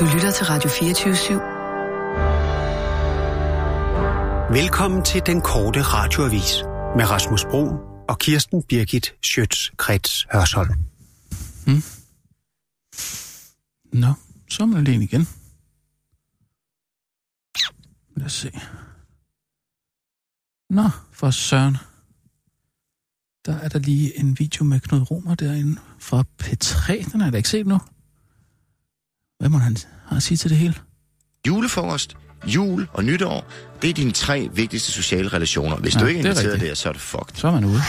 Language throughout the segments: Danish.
Du lytter til Radio 24 Velkommen til den korte radioavis med Rasmus Bro og Kirsten Birgit Schøtz-Krets Hørsholm. Hmm. Nå, så er man alene igen. Lad os se. Nå, for søren. Der er der lige en video med Knud Romer derinde fra P3. Den har jeg da ikke set nu. Hvad må han have at sige til det hele? Julefrokost, jul og nytår, det er dine tre vigtigste sociale relationer. Hvis ja, du ikke er inviteret der, så er det fucked. Så er man ude.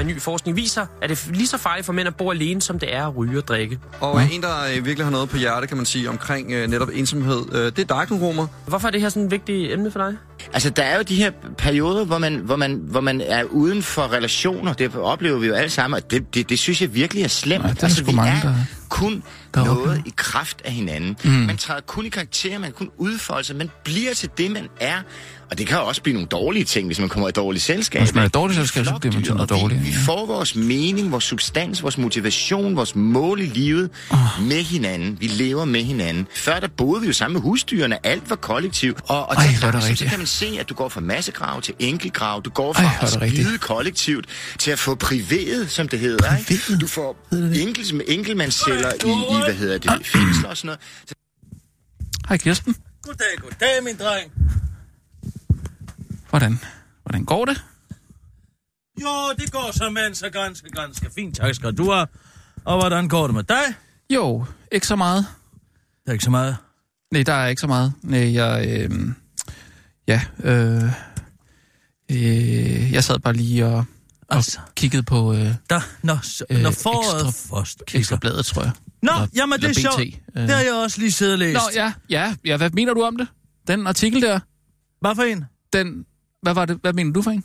En ny forskning viser, at det er lige så farligt for mænd at bo alene, som det er at ryge og drikke. Og ja. en, der øh, virkelig har noget på hjerte, kan man sige, omkring uh, netop ensomhed, uh, det er Romer. Hvorfor er det her sådan et vigtigt emne for dig? Altså, der er jo de her perioder, hvor man, hvor man, hvor man er uden for relationer. Det oplever vi jo alle sammen, og det, det, det synes jeg virkelig er slemt. Ja, det er altså, vi mange, er der... kun der noget i kraft af hinanden. Mm. Man træder kun i karakter, man kan kun udfolde sig, man bliver til det, man er. Og det kan også blive nogle dårlige ting, hvis man kommer i dårligt selskab. Hvis man er i dårligt selskab, så bliver man til noget dårligt. Vi, vi får vores mening, vores substans, vores motivation, vores mål i livet oh. med hinanden. Vi lever med hinanden. Før der boede vi jo sammen med husdyrene. Alt var kollektivt. Og, og Ej, der, så, så kan man se, at du går fra massegrav til enkeltgrav. Du går fra Ej, at spide kollektivt til at få privet, som det hedder. Ikke? Du får enkel, enkeltmandsceller i, i, hvad hedder det, fængsler og sådan noget. Hej Kirsten. Goddag, goddag, min dreng. Hvordan, hvordan går det? Jo, det går så mand så ganske, ganske fint. Tak skal du have. Og hvordan går det med dig? Jo, ikke så meget. Der er ikke så meget? Nej, der er ikke så meget. Nej, jeg... Øh, ja, øh, øh, jeg sad bare lige og, altså. og kiggede på... Øh, der, når, øh, når foråret ekstra, først Ekstra bladet, tror jeg. Nå, eller, jamen det er sjovt. Øh. Det har jeg også lige siddet og læst. Nå, ja, ja, ja. Hvad mener du om det? Den artikel der? Hvad for en? Den, hvad var det? Hvad mener du for en?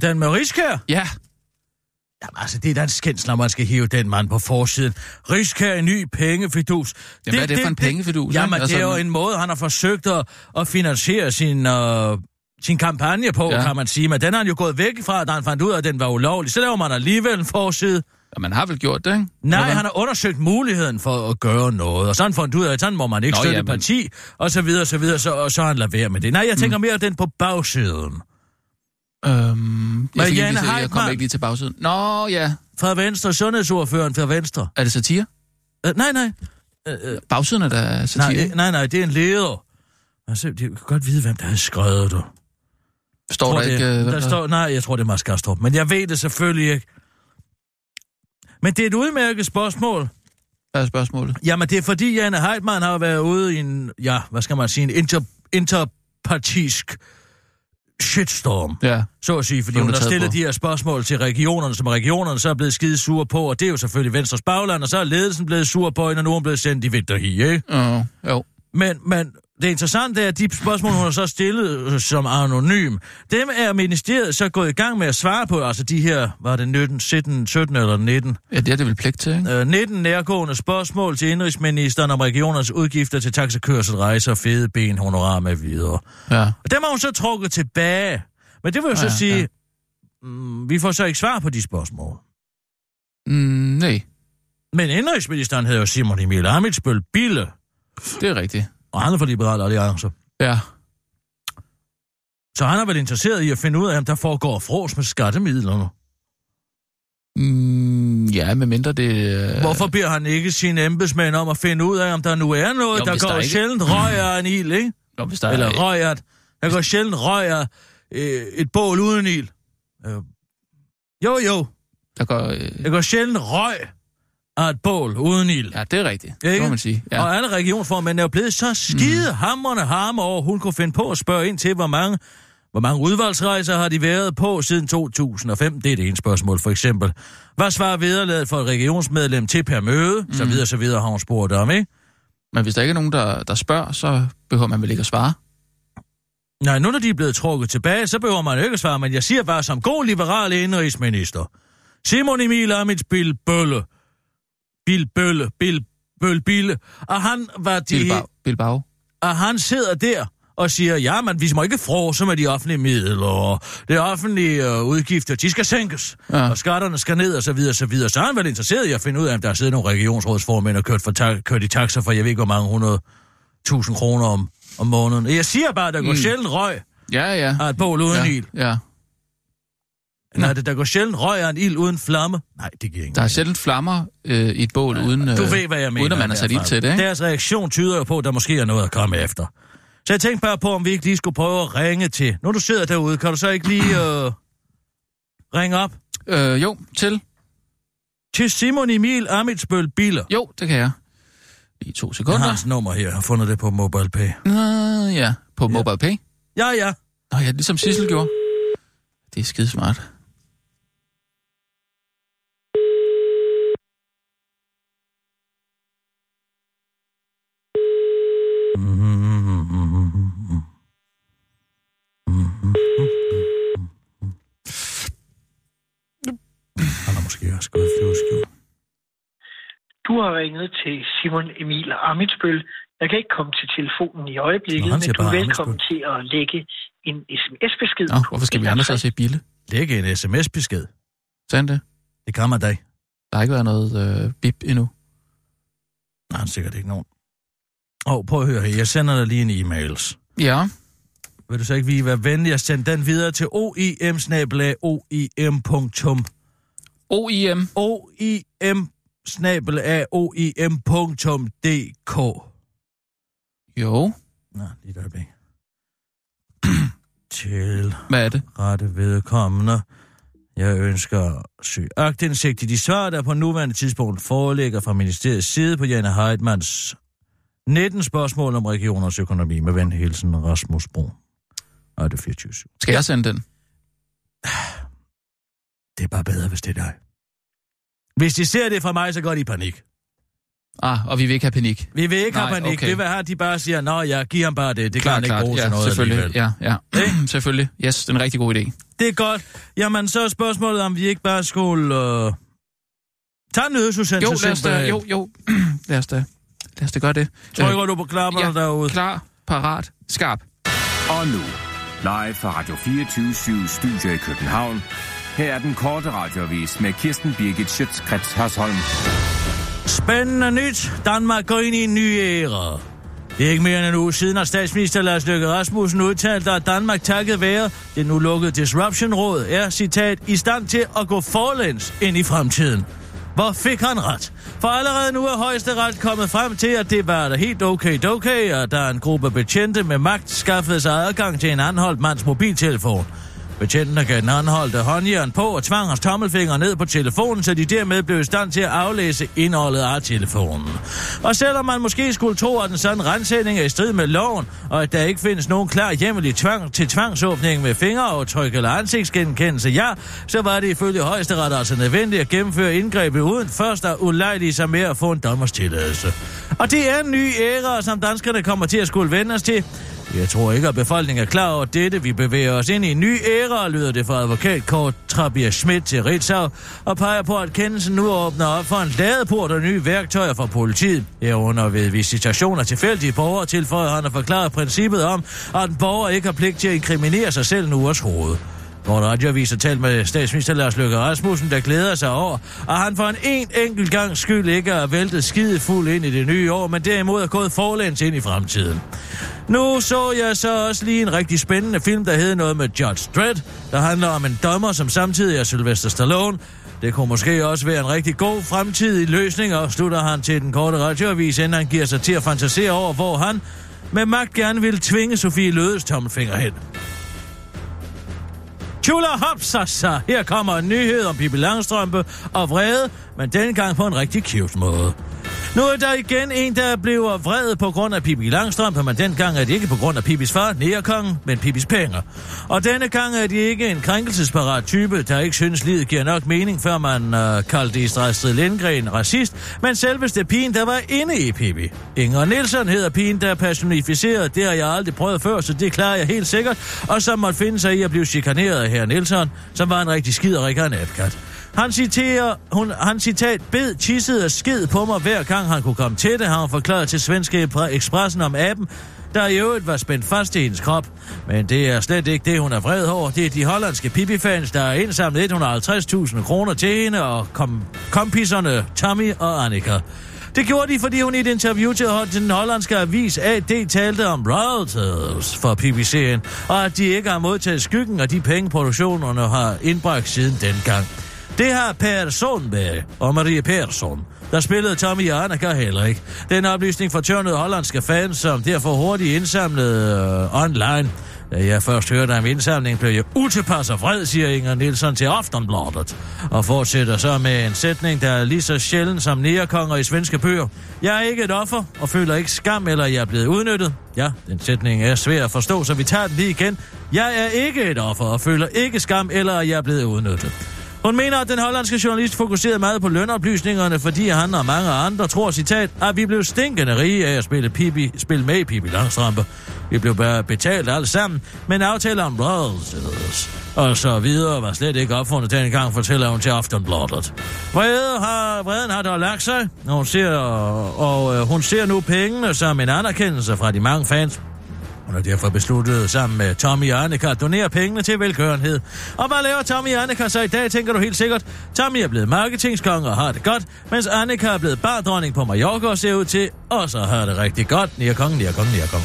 Den med Rigskær? Ja. Jamen altså, det er da en skændsel, man skal hive den mand på forsiden. Rigskær en ny pengefidus. Jamen, det, hvad er det, det for en pengefidus? Jamen, altså, det er jo en måde, han har forsøgt at, at finansiere sin... Uh, sin kampagne på, ja. kan man sige. Men den har han jo gået væk fra, da han fandt ud af, at den var ulovlig. Så laver man alligevel en forside. Ja, man har vel gjort det, ikke? Nej, han har undersøgt muligheden for at gøre noget. Og så har han fundet ud af, at sådan må man ikke Nå, støtte ja, men... parti, og så videre, og så videre, så, og så har han lavet med det. Nej, jeg tænker mm. mere den på bagsiden. Øhm, jeg, fik Jane lige, jeg kommer ikke lige til bagsiden. Nå, ja. Fra Venstre, sundhedsordføreren fra Venstre. Er det satire? Uh, nej, nej. Uh, uh, bagsiden er der satire? Nej, nej, nej, det er en leder. Altså, de kan godt vide, hvem der har skrevet det. Står tror, der ikke... Det, der, der står, nej, jeg tror, det er Mads Gastrup. Men jeg ved det selvfølgelig ikke. Men det er et udmærket spørgsmål. Hvad er spørgsmålet? Jamen, det er fordi, Janne Heitmann har været ude i en, ja, hvad skal man sige, en inter, interpartisk shitstorm, ja. så at sige, fordi hun, hun har stillet på. de her spørgsmål til regionerne, som regionerne så er blevet skide sure på, og det er jo selvfølgelig Venstres bagland, og så er ledelsen blevet sur på hende, og nu er hun blevet sendt i vinterhi, ikke? Uh, jo. Men, men det interessante er, at de spørgsmål, hun har så stillet øh, som anonym, dem er ministeriet så gået i gang med at svare på, altså de her, var det 19, 17, 17 eller 19? Ja, det er det vel pligt til, ikke? Øh, 19 nærgående spørgsmål til indrigsministeren om regionernes udgifter til taxakørsel, rejser, fede ben, honorar med videre. Ja. Og dem har hun så trukket tilbage. Men det vil jo ja, så sige, ja. mm, vi får så ikke svar på de spørgsmål. Mm, nej. Men indrigsministeren hedder jo Simon Emil Amitsbøl Bille. Det er rigtigt og han er for liberale alliancer. Ja. Så han er vel interesseret i at finde ud af, om der foregår fros med skattemidlerne. Mm, ja, med mindre det... Øh... Hvorfor beder han ikke sine embedsmænd om at finde ud af, om der nu er noget, jo, der går der ikke... sjældent røg af en il, ikke? Jo, hvis der Eller er... røg af... Der går sjældent røg af øh, et bål uden ild. Øh... Jo, jo. Der går... Øh... Der går sjældent røg af et bål uden ild. Ja, det er rigtigt. Det må man sige. Ja. Og alle regionformænd er jo blevet så skide mm. hammerne harme over, hun kunne finde på at spørge ind til, hvor mange, hvor mange udvalgsrejser har de været på siden 2005? Det er det ene spørgsmål, for eksempel. Hvad svarer vederlaget for et regionsmedlem til per møde? Mm. Så videre, så videre har hun spurgt om, ikke? Men hvis der ikke er nogen, der, der spørger, så behøver man vel ikke at svare? Nej, nu når de er blevet trukket tilbage, så behøver man ikke at svare, men jeg siger bare som god liberal indrigsminister. Simon Emil Amitsbil Bølle Bill Bølle, Bill Bølle Bille, og han var de... Bilbao. Bilbao. Og han sidder der og siger, ja, men vi må ikke fråse med de offentlige midler, og det offentlige uh, udgifter, de skal sænkes, ja. og skatterne skal ned, og så videre, så videre. Så er han vel interesseret i at finde ud af, om der er siddet nogle regionsrådsformænd og kørt, for ta- kørt i taxa for, jeg ved ikke, hvor mange hundrede tusind kroner om, om måneden. Jeg siger bare, der går mm. sjældent røg ja, ja. af et bål uden ja, ild. Ja. Nej, det, der går sjældent røg af en ild uden flamme. Nej, det giver ingen Der er sjældent flammer øh, i et bål ja, uden, øh, du ved, hvad jeg mener, uden at man har sat ild til det, ikke? Deres reaktion tyder jo på, at der måske er noget at komme efter. Så jeg tænkte bare på, om vi ikke lige skulle prøve at ringe til... Nu du sidder derude, kan du så ikke lige øh, ringe op? Øh, jo, til? Til Simon Emil Amitsbøl Biler. Jo, det kan jeg. I to sekunder. Jeg har hans nummer her. Jeg har fundet det på MobilePay. Uh, ja, på ja. MobilePay? Ja, ja. Nå ja, ligesom Sissel gjorde. Det er skide Han har måske også gået flyveskjul. Du har ringet til Simon Emil Amitsbøl. Jeg kan ikke komme til telefonen i øjeblikket, Nå, men du er velkommen til at lægge en sms-besked Nå, hvorfor skal vi andre så se Bille? Lægge en sms-besked. Sagde det? Det kan man da ikke. Der har ikke været noget øh, bip endnu. Nej, sikkert ikke nogen. Åh, oh, prøv at høre her. Jeg sender dig lige en e-mails. Ja. Vil du så ikke lige være venlig at sende den videre til oim oim.com OIM. oim oim.dk Jo. Nå, lige et øjeblik. til Hvad er det? rette vedkommende. Jeg ønsker søg agtindsigt i de svar, der på nuværende tidspunkt foreligger fra ministeriets side på Janne Heidmans 19 spørgsmål om regioners økonomi med ven Hilsen Rasmus Brun. Og det er 24 Skal jeg sende den? Det er bare bedre, hvis det er dig. Hvis de ser det fra mig, så går de i panik. Ah, og vi vil ikke have panik. Vi vil ikke Nej, have panik. okay. Vi vil have, at de bare siger, nå, jeg giver ham bare det. Det kan Klart, han ikke bruge Ja, til noget selvfølgelig. alligevel. Ja, ja. selvfølgelig. Yes, det er en rigtig god idé. Det er godt. Jamen, så er spørgsmålet, om vi ikke bare skulle... Øh... Tage en nyhedsudsendelse Jo, lad os da, jo, jo. lad os da, lad os da gøre det. Trykker du på knapperne ja, derude? klar, parat, skarp. Og nu, live fra Radio 24 Studio i København. Her er den korte radiovis med Kirsten Birgit Schøtzgrads Hasholm. Spændende nyt. Danmark går ind i en ny æra. Det er ikke mere end en uge siden, at statsminister Lars Løkke Rasmussen udtalte, at Danmark takket være det nu lukkede Disruption-råd er, citat, i stand til at gå forlæns ind i fremtiden. Hvor fik han ret? For allerede nu er højesteret kommet frem til, at det var da helt okay okay, og der er en gruppe betjente med magt skaffede sig adgang til en anholdt mands mobiltelefon. Betjentene gav den anholdte håndjern på og tvang hans tommelfinger ned på telefonen, så de dermed blev i stand til at aflæse indholdet af telefonen. Og selvom man måske skulle tro, at en sådan rensætning er i strid med loven, og at der ikke findes nogen klar hjemmel i tvang, til tvangsåbning med fingeraftryk eller ansigtsgenkendelse, ja, så var det ifølge højesteret altså nødvendigt at gennemføre indgrebet uden først at ulejlige sig med at få en dommers tilladelse. Og det er en ny æra, som danskerne kommer til at skulle vende os til. Jeg tror ikke, at befolkningen er klar over dette. Vi bevæger os ind i en ny æra, lyder det fra advokat Kort Trabier Schmidt til Ritzau, og peger på, at kendelsen nu åbner op for en ladeport og nye værktøjer fra politiet. Herunder ved visitation af tilfældige borgere tilføjer han at forklare princippet om, at en borger ikke har pligt til at inkriminere sig selv nu hos på en radioavis har talt med statsminister Lars Løkke Rasmussen, der glæder sig over, at han for en, en enkelt gang skyld ikke er væltet skide fuld ind i det nye år, men derimod er gået forlæns ind i fremtiden. Nu så jeg så også lige en rigtig spændende film, der hedder noget med Judge Dredd, der handler om en dommer, som samtidig er Sylvester Stallone. Det kunne måske også være en rigtig god fremtidig løsning, og slutter han til den korte radioavis, inden han giver sig til at fantasere over, hvor han med magt gerne vil tvinge Sofie Lødes tommelfinger hen. Tjula hopsasa! Her kommer en nyhed om Pippi Langstrømpe og vrede, men denne gang på en rigtig cute måde. Nu er der igen en, der bliver vred på grund af Pippi Langstrømpe, men dengang er det ikke på grund af Pippis far, Nærkongen, men Pippis penge. Og denne gang er det ikke en krænkelsesparat type, der ikke synes, livet giver nok mening, før man øh, kaldte Istrid Lindgren racist, men selveste pigen, der var inde i Pippi. Inger Nielsen hedder pigen, der er personificeret. Det har jeg aldrig prøvet før, så det klarer jeg helt sikkert. Og som måtte finde sig i at blive chikaneret af herr Nielsen, som var en rigtig skiderik og en apkat. Han citerer, hun, han citat, bed, tissede og sked på mig hver gang han kunne komme til det, har han forklaret til Svenske Expressen om appen. der i øvrigt var spændt fast i hendes krop. Men det er slet ikke det, hun er vred over. Det er de hollandske pipifans, der har indsamlet 150.000 kroner til hende og kom kompiserne Tommy og Annika. Det gjorde de, fordi hun i et interview til den hollandske avis AD talte om royalties for PBC'en, og at de ikke har modtaget skyggen af de penge, produktionerne har indbragt siden dengang. Det har Per Sonberg og Marie Persson, der spillede Tommy og heller ikke. Den oplysning fortørnede hollandske fans, som derfor hurtigt indsamlede øh, online. Da jeg først hørte om indsamlingen, blev jeg utilpas og vred, siger Inger Nielsen til Aftonbladet. Og fortsætter så med en sætning, der er lige så sjældent som nærekonger i svenske bøger. Jeg er ikke et offer, og føler ikke skam, eller jeg er blevet udnyttet. Ja, den sætning er svær at forstå, så vi tager den lige igen. Jeg er ikke et offer, og føler ikke skam, eller jeg er blevet udnyttet. Hun mener, at den hollandske journalist fokuserede meget på lønoplysningerne, fordi han og mange andre tror, citat, at vi blev stinkende rige af at spille, pipi, spille med i Pippi Langstrømpe. Vi blev bare betalt alle sammen, men aftaler om royalties og så videre var slet ikke opfundet den gang, fortæller hun til Aftonbladet. Vrede har, vreden har dog lagt sig, og hun ser, og, og øh, hun ser nu pengene som en anerkendelse fra de mange fans, hun har derfor besluttet sammen med Tommy og Annika at donere pengene til velgørenhed. Og hvad laver Tommy og Annika så i dag, tænker du helt sikkert? Tommy er blevet marketingskonge og har det godt, mens Annika er blevet bardronning på Mallorca og ser ud til også at have det rigtig godt. Nia kong, nia kong, nia kong.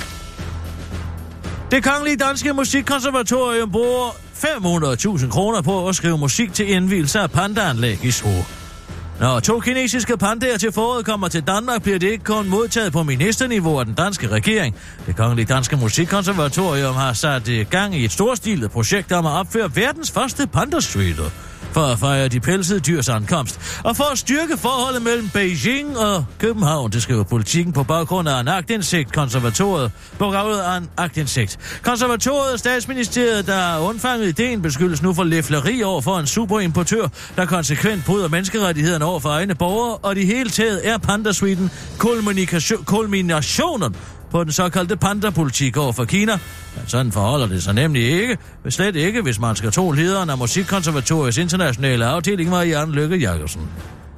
Det kongelige danske musikkonservatorium bruger 500.000 kroner på at skrive musik til indvielse af pandaanlæg i Sro. Når to kinesiske pandaer til foråret kommer til Danmark, bliver det ikke kun modtaget på ministerniveau af den danske regering. Det kongelige danske musikkonservatorium har sat i gang i et storstilet projekt om at opføre verdens første pandastreeter for at fejre de pelsede dyrs ankomst, og for at styrke forholdet mellem Beijing og København, det skriver politikken på baggrund af en agtindsigt, konservatoriet på baggrund af en agtindsigt. Konservatoriet og statsministeriet, der har undfanget ideen, beskyldes nu for læfleri over for en superimportør, der konsekvent bryder menneskerettighederne over for egne borgere, og de hele taget er Panda-suiten kulminationen på den såkaldte panda-politik over for Kina. Men sådan forholder det sig nemlig ikke. Slet ikke, hvis man skal tro lederen af Musikkonservatoriets internationale afdeling, Marianne Lykke Jacobsen.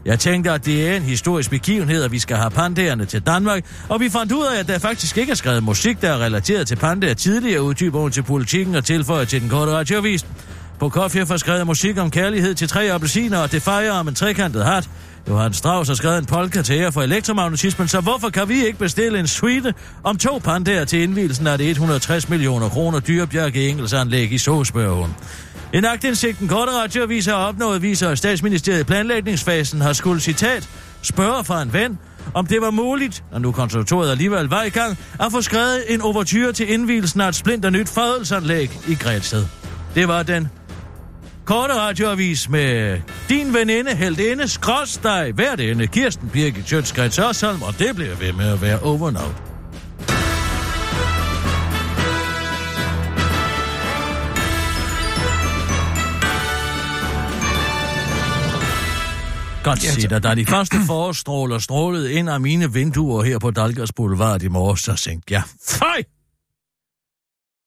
Jeg tænkte, at det er en historisk begivenhed, at vi skal have pandaerne til Danmark, og vi fandt ud af, at der faktisk ikke er skrevet musik, der er relateret til pandaer tidligere, uddyber hun til politikken og tilføjer til den korte radioavis. På Kofje får skrevet musik om kærlighed til tre appelsiner, og det fejrer om en trekantet hat. Johan Strauss har skrevet en polka til jer for elektromagnetismen, så hvorfor kan vi ikke bestille en suite om to pandaer til indvielsen af det 160 millioner kroner dyrebjerg Engelsanlæg i Såsbørgen? En aktindsigt, den korte radioavis har opnået, viser, at statsministeriet i planlægningsfasen har skulle citat spørge fra en ven, om det var muligt, og nu konservatoriet alligevel var i gang, at få skrevet en overtyr til indvielsen af et splinter nyt fadelsanlæg i Græsted. Det var den korte radioavis med din veninde, heldinde, skråsteg, ende, Kirsten Birgit Sjøtskrets Hørsholm, og det bliver ved med at være overnout. Godt sige dig, da de første forårsstråler strålede ind af mine vinduer her på Dalgers Boulevard i morges, så tænkte jeg, fej!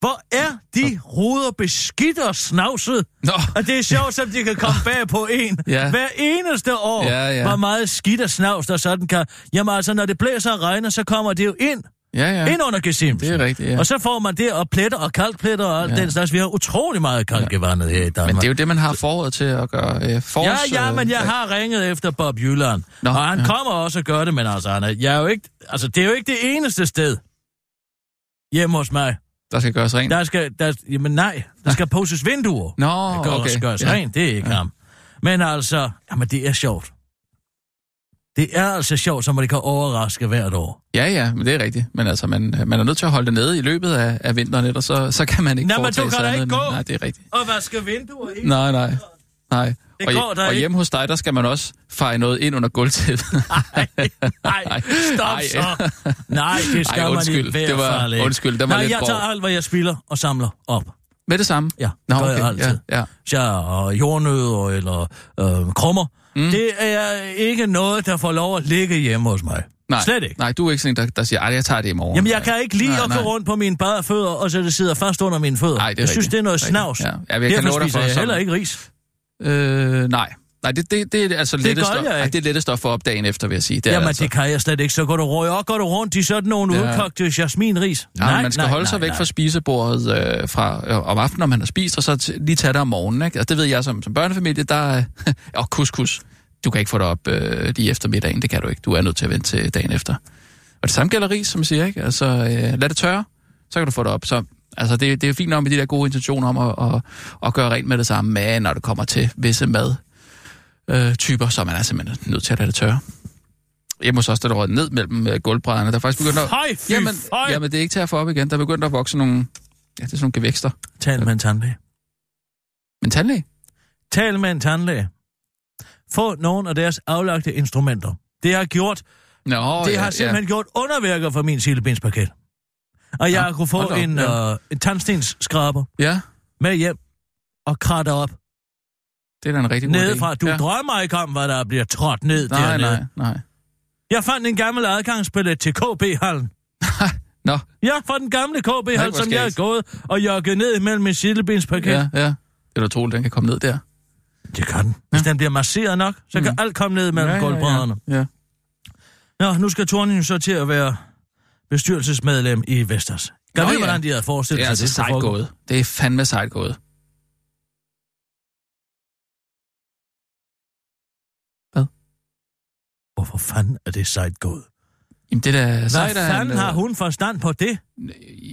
Hvor er de ruder beskidt og snavset, Nå. at det er sjovt, som de kan komme bag på en. Ja. Hver eneste år, ja, ja. hvor meget skidt og snavs der sådan kan... Jamen altså, når det blæser og regner, så kommer det jo ind. Ja, ja. Ind under gesimsen. Det er rigtigt, ja. Og så får man det, og pletter og kalkpletter og ja. den slags. Vi har utrolig meget kalk i vandet her i Danmark. Men det er jo det, man har foråret til at gøre. Øh, forårs, ja, ja, men jeg har ringet efter Bob Jylland. Nå, og han ja. kommer også og gør det, men altså, han er, jeg er jo ikke, altså, det er jo ikke det eneste sted hjemme hos mig, der skal gøres rent? Der skal, der, jamen nej, der skal poses vinduer. Nå, der kan okay. gøres ja. rent, det er ikke ja. ham. Men altså, jamen det er sjovt. Det er altså sjovt, som man kan overraske hvert år. Ja, ja, men det er rigtigt. Men altså, man, man er nødt til at holde det nede i løbet af, af vinteren, ellers så, så kan man ikke Nej, men du kan da ikke gå nej, det er rigtigt. og vaske vinduer, ikke? Nej, nej. Nej. Det og, går der og hjemme hos dig, der skal man også feje noget ind under gulvtæppet. nej, nej, stop Ej. så. Nej, det skal Ej, undskyld. man i hvert fald ikke. Undskyld, det var nej, lidt jeg tager alt, hvad jeg spiller og samler op. Med det samme? Ja, Nå, okay. jeg altid. Ja, ja. Så jeg jordnødder eller øh, krummer. Mm. Det er ikke noget, der får lov at ligge hjemme hos mig. Nej, Slet ikke. Nej, du er ikke sådan der, der siger, at jeg tager det i morgen. Jamen, jeg kan ikke lide nej, at gå rundt på mine bare fødder, og så det sidder fast under mine fødder. Nej, det er jeg rigtigt. synes, det er noget snavs. Ja. Ja, jeg Derfor spiser jeg heller ikke ris. Øh, nej. Nej, det, det, det er altså Det lettest, at, jeg ikke. det er lettest at få op dagen efter, vil jeg sige. Det Jamen, altså. det kan jeg slet ikke. Så går du og går du rundt i sådan nogle Ja. udkogte jasminris. Nej, man skal holde sig væk fra spisebordet øh, fra, øh, om aftenen, når man har spist, og så t- lige tage det om morgenen. Ikke? Altså, det ved jeg som, som børnefamilie, der er... og couscous. Du kan ikke få det op øh, lige efter middagen, det kan du ikke. Du er nødt til at vente til dagen efter. Og det samme gælder ris, som jeg siger, ikke? Altså, øh, lad det tørre, så kan du få det op. Så altså, det, det er fint nok med de der gode intentioner om at, at, at gøre rent med det samme, men når det kommer til visse mad, øh, typer, så er man er simpelthen nødt til at lade det tørre. Jeg må så også, der er ned mellem øh, gulvbrædderne. Der er faktisk begyndt at... Fy, Jamen, føj. jamen, det er ikke til at få op igen. Der er begyndt at vokse nogle... Ja, det er sådan nogle gevækster. Tal med en tandlæge. Men tandlæge? Tal med en tandlæge. Få nogle af deres aflagte instrumenter. Det har gjort, Nå, det ja, har simpelthen Ja. gjort underværker for min sildebenspaket. Og jeg har kunne få op, en, ja. øh, en tandstensskraber ja, med hjem og kratte op det er da en rigtig god nedefra. Du ja. drømmer ikke om, hvad der bliver trådt ned Nej, dernede. nej, nej. Jeg fandt en gammel adgangsbillet til KB-hallen. Nå, Ja, fra den gamle KB-hal, som jeg skægt. gået og jogget ned imellem min sildebenspaket. ja, ja. Det er da utroligt, den kan komme ned der. Det kan den. Hvis den bliver masseret nok, så kan Mm. alt komme ned mellem ja, gulvbrædderne. Ja, ja. Nå, nu skal Torning så til at være bestyrelsesmedlem i Vestas. Kan Nå, vi, ja. hvordan de havde Det forestillet er sig, altså det gået. Det er fandme sejt gået. Hvorfor fanden er det sejt gået? Jamen, det er da Hvad sejt, fanden han, har hun forstand på det?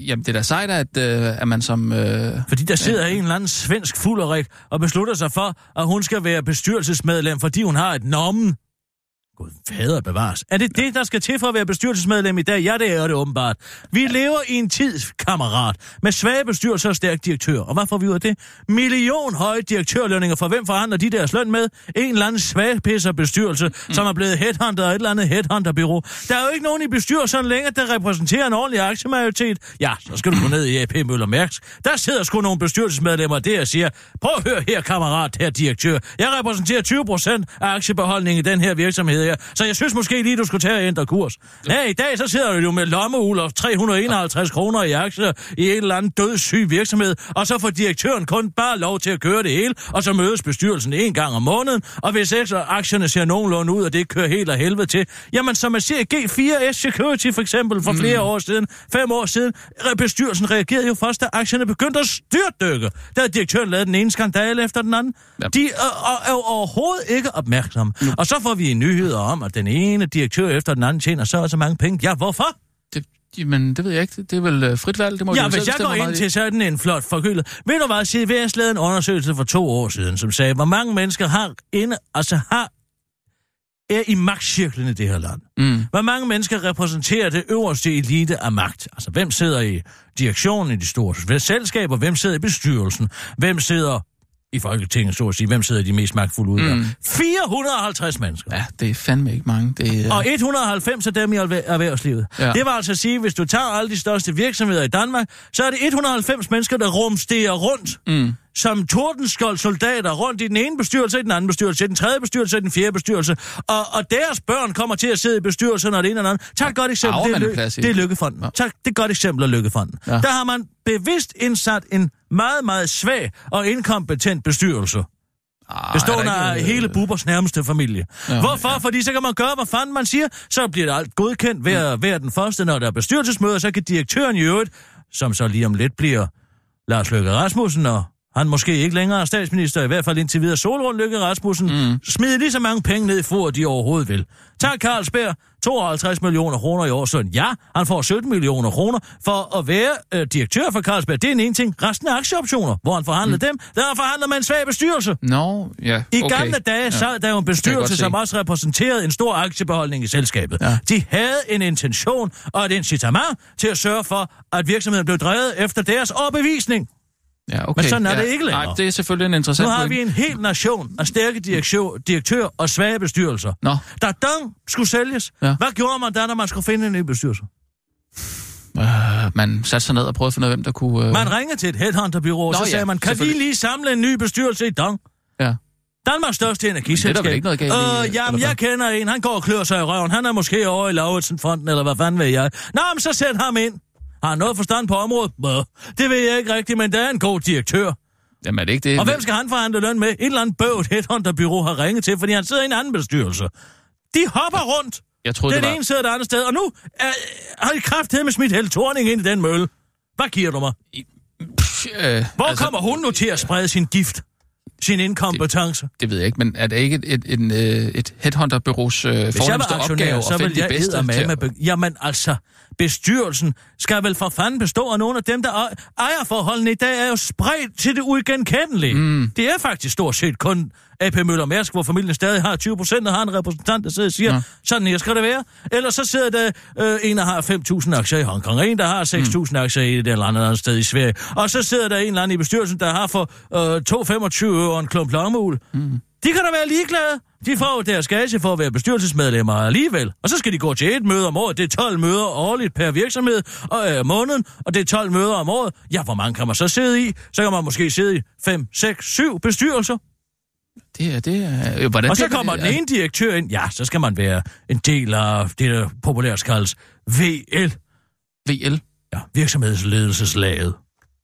Jamen, det er da sejt, at, øh, at man som... Øh, Fordi der sidder en eller anden svensk fulderik og beslutter sig for, at hun skal være bestyrelsesmedlem, fordi hun har et nommen. Gud, fader bevares. Er det det, der skal til for at være bestyrelsesmedlem i dag? Ja, det er det åbenbart. Vi lever i en tid, kammerat, med svage bestyrelser og stærk direktør. Og hvad får vi ud af det? Million høje direktørlønninger, for hvem forhandler de deres løn med? En eller anden svagpisser bestyrelse, mm. som er blevet headhunter af et eller andet headhunterbyrå. Der er jo ikke nogen i bestyrelsen længere, der repræsenterer en ordentlig aktiemajoritet. Ja, så skal du gå ned i AP Møller Mærks. Der sidder sgu nogle bestyrelsesmedlemmer der og siger, prøv at høre her, kammerat, her direktør. Jeg repræsenterer 20 procent af aktiebeholdningen i den her virksomhed her, så jeg synes måske lige, du skulle tage og ændre kurs. Ja, i dag så sidder du jo med lommeul og 351 kroner i aktier i en eller anden dødssyg virksomhed, og så får direktøren kun bare lov til at køre det hele, og så mødes bestyrelsen en gang om måneden, og hvis ekstra aktierne ser nogenlunde ud, og det kører helt af helvede til, jamen som man ser G4S Security for eksempel for flere år siden, fem år siden, re- bestyrelsen reagerede jo først, da aktierne begyndte at styrtdykke, da direktøren lavede den ene skandale efter den anden. Ja. De er, er, er overhovedet ikke opmærksomme. Og så får vi nyheder om, at den ene direktør efter den anden tjener så og så mange penge. Ja, hvorfor? det, jamen, det ved jeg ikke. Det, er vel øh, frit valg. Det må Ja, hvis jeg går ind til sådan en flot forkølet. Ved du hvad, CVS lavede en undersøgelse for to år siden, som sagde, hvor mange mennesker har inde, altså har er i magtcirklen i det her land. Mm. Hvor mange mennesker repræsenterer det øverste elite af magt? Altså, hvem sidder i direktionen i de store selskaber? Hvem sidder i bestyrelsen? Hvem sidder i Folketinget, så at sige? Hvem sidder de mest magtfulde udvalg? Mm. 450 mennesker. Ja, det er fandme ikke mange. Det er, Og 190 af dem i erhver- erhvervslivet. Ja. Det var altså at sige, hvis du tager alle de største virksomheder i Danmark, så er det 190 mennesker, der rumsterer rundt. Mm. Som tordenskold soldater rundt i den ene bestyrelse, i den anden bestyrelse, i den tredje bestyrelse, i den fjerde bestyrelse. Og, og deres børn kommer til at sidde i bestyrelsen og det ene og det andet. Tag et godt eksempel. Arver Det er, det er Lykkefonden. Ja. Tag det er et godt eksempel af Lykkefonden. Ja. Der har man bevidst indsat en meget, meget svag og inkompetent bestyrelse. Ah, Bestående af ikke, øh, hele Bubbers nærmeste familie. Ja, Ja, Hvorfor? ja. Ja. Fordi så kan man gøre, hvad fanden man siger. Så bliver det alt godkendt hver, hver den første, når der er bestyrelsesmøder. Så kan direktøren i øvrigt, som så lige om lidt bliver Lars Løkke Rasmussen, og han måske ikke længere er statsminister, i hvert fald indtil videre Solrund Løkke Rasmussen, mm. smide lige så mange penge ned i for, de overhovedet vil. Tag Carlsberg, 52 millioner kroner i årsløn. Ja, han får 17 millioner kroner for at være øh, direktør for Carlsberg. Det er en ene ting. Resten er aktieoptioner, hvor han forhandler mm. dem. Der han forhandler med en svag bestyrelse. Nå, ja, I okay. gamle dage Ja. sad der jo en bestyrelse, se. som også repræsenterede en stor aktiebeholdning i selskabet. Ja. De havde en intention og et incitament til at sørge for, at virksomheden blev drevet efter deres overbevisning. Ja, okay. Men sådan er ja. det ikke længere. Nej, det er selvfølgelig en interessant Nu har pointe. vi en hel nation af stærke direktør, direktør og svage bestyrelser. Nå. Da Dong skulle sælges, Ja. hvad gjorde man da, når man skulle finde en ny bestyrelse? Øh, man satte sig ned og prøvede at finde ud af, hvem der kunne... Øh... Man ringede til et headhunterbyrå, Nå så ja, sagde man, kan vi lige samle en ny bestyrelse i Dong? Ja. Danmarks største energiselskab. Det er der ikke noget galt i, Øh, jamen, jeg kender en. Han går og klør sig i røven. Han er måske over i Lauritsen-fonden, eller hvad fanden ved jeg. Nå, men så send ham ind. Har han noget forstand på området? Bøh. Det ved jeg ikke rigtigt, men der er en god direktør. Jamen er det ikke det? Og hvem skal han forhandle løn med? Et eller andet bøvet headhunterbyrå har ringet til, fordi han sidder i en anden bestyrelse. De hopper rundt. Jeg troede, den det var... ene sidder et andet sted, og nu er, har de kraftet med smidt hele Thorning ind i den mølle. Hvad giver du mig? Pff, øh, Hvor altså, kommer hun nu til at sprede sin gift? Sin inkompetence? Det, det ved jeg ikke, men er det ikke et, et, et, et headhunterbyrås øh, fornemmeste opgave så at finde de bedste til med at- Jamen altså, bestyrelsen skal vel for fanden bestå af nogle af dem, der ejer- ejer forholdene i dag, er jo spredt til det uigenkendelige. Mm. Det er faktisk stort set kun AP Møller Mærsk, hvor familien stadig har 20 procent og har en repræsentant, der sidder og siger, Ja. sådan her skal det være. Eller så sidder der øh, en, der har 5.000 aktier i Hongkong, og en, der har 6.000 mm. aktier i et eller andet, andet sted i Sverige. Og så sidder der en eller anden i bestyrelsen, der har for øh, 2,25 øre en klump lommel. Mm. De kan da være ligeglade. De får jo deres gage for at være bestyrelsesmedlemmer alligevel. Og så skal de gå til et møde om året. Det er 12 møder årligt per virksomhed og øh, måneden, og det er 12 møder om året. Ja, hvor mange kan man så sidde i? Så kan man måske sidde i 5, 6, 7 bestyrelser. Det er, det er, hvordan Og så kommer det, den ene direktør ind. Ja, så skal man være en del af det, der populært kaldes VL. VL. Ja, virksomhedsledelseslaget.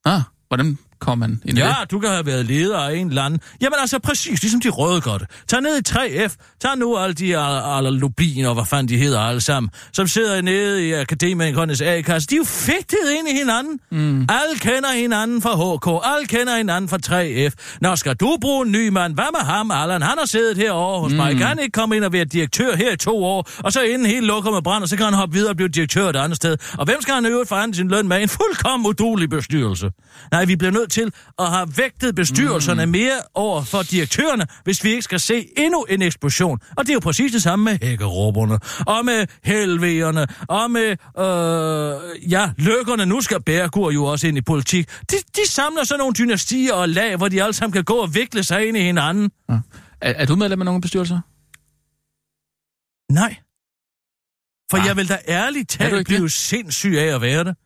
Ah, hvordan kommer man ind Ja, det? du kan have været leder af en eller anden. Jamen altså præcis, ligesom de røde godt. Tag ned i 3F, tag nu alle de alle lobin og hvad fanden de hedder alle sammen, som sidder nede i Akademikernes A-kasse. De er jo fægtet ind i hinanden. Mm. Alle kender hinanden fra HK, alle kender hinanden fra 3F. Nå, skal du bruge en ny mand? Hvad med ham, Allan? Han har siddet herovre hos mm. mig. Kan han ikke komme ind og være direktør her i to år, og så inden helt lukker med brand, og så kan han hoppe videre og blive direktør et andet sted. Og hvem skal han øvrigt forhandle sin løn med? En fuldkommen udulig bestyrelse. Nej, vi bliver nødt til at have vægtet bestyrelserne mm. mere over for direktørerne, hvis vi ikke skal se endnu en eksplosion. Og det er jo præcis det samme med hækkerubberne, og med helvegerne, og med, øh, ja, lykkerne. Nu skal Bærgur jo også ind i politik. De, de samler sådan nogle dynastier og lag, hvor de alle sammen kan gå og vikle sig ind i hinanden. Ja. Er, er du medlem af nogle bestyrelser? Nej. For Ah. jeg vil da ærligt talt blive sindssyg af at være det.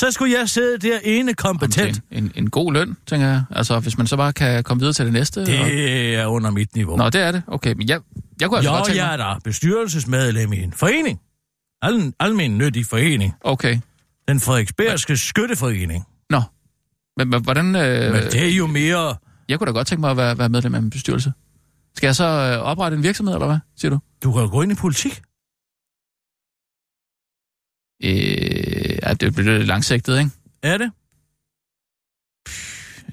Så skulle jeg sidde der ene kompetent. En, en, en god løn, tænker jeg. Altså, hvis man så bare kan komme videre til det næste. Og... Det er under mit niveau. Nå, det er det. Okay, men jeg, jeg kunne altså Jo, godt tænke jeg er da bestyrelsesmedlem i en forening. Al, almen nyttig forening. Okay. Den Frederiksbergske Skytteforening. Nå. Men, men hvordan... Øh... Men det er jo mere... Jeg kunne da godt tænke mig at være, være medlem af en bestyrelse. Skal jeg så øh, oprette en virksomhed, eller hvad, siger du? Du kan jo gå ind i politik. Øh, ja, det bliver lidt langsigtet, ikke? Er det?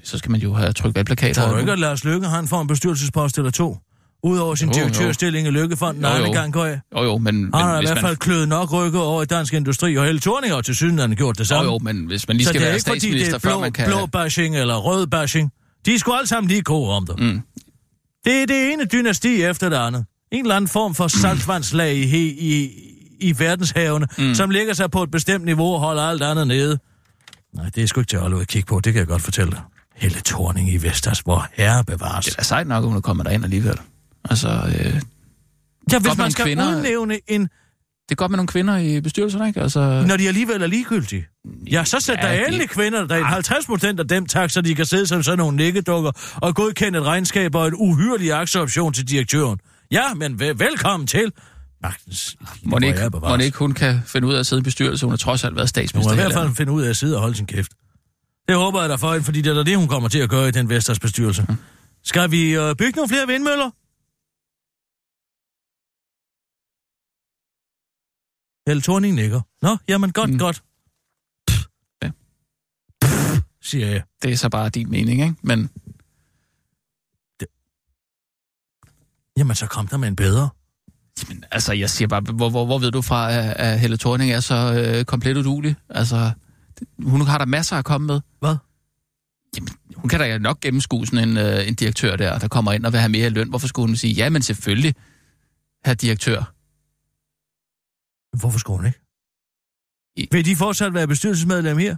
Så skal man jo have trykt valgplakater. Tror du ikke, at Lars Løkke har en form bestyrelsespost eller to? Udover sin Jo, jo. direktørstilling i Lykkefonden, Jo, og jo. han gang går af. Jo, jo, men... Han har i hvert fald kløet nok rykket over i dansk industri, og hele Thorning har til syden gjort det Jo, samme. jo, men hvis man lige skal det er være det statsminister, er før blå, man kan... blå bashing eller rød bashing. De er sgu alle sammen lige gode om det. Mm. Det er det ene dynasti efter det andet. En eller anden form for saltvandslag i, i, i verdenshavene, mm. som ligger sig på et bestemt niveau og holder alt andet nede. Nej, det er sgu ikke til at holde ud at kigge på, det kan jeg godt fortælle dig. Helle Thorning i Vestas, hvor herre bevares. Det er da sejt nok, at hun er kommet derind alligevel. Altså, øh, det Ja, hvis man skal kvinder- udnævne en, er godt med nogle kvinder i bestyrelserne, ikke? Altså, når de alligevel er ligegyldige. Ja, så sæt Ja, der det- endelig kvinder der 50 procent af dem tak, så de kan sidde som sådan nogle nikkedukker og godkende et regnskab og en uhyrlig aktieoption til direktøren. Ja, men vel- velkommen til. Magtens, må ikke, må ikke hun kan finde ud af at sidde i bestyrelse. Hun har trods alt været Hun statsminister. må i hvert fald finde ud af at sidde og holde sin kæft. Det håber jeg da for hende, fordi det er det, hun kommer til at gøre i den Vesters bestyrelse. Skal vi øh, bygge nogle flere vindmøller? Helle Thorning nikker. Nå, jamen godt, Mm. mm. godt. Ja. Pff, siger jeg. Det er så bare din mening, ikke? Men Jamen, så kom der med en bedre. Men, altså, jeg siger bare, hvor, hvor, hvor ved du fra, at, at Helle Thorning er så øh, komplet udulig? Altså, hun har der masser at komme med. Hvad? Jamen, hun kan da nok gennemskue sådan en, øh, en direktør der, der kommer ind og vil have mere løn. Hvorfor skulle hun sige, ja, men selvfølgelig, herr direktør. Hvorfor skulle hun ikke? I- Vil de fortsat være bestyrelsesmedlem her?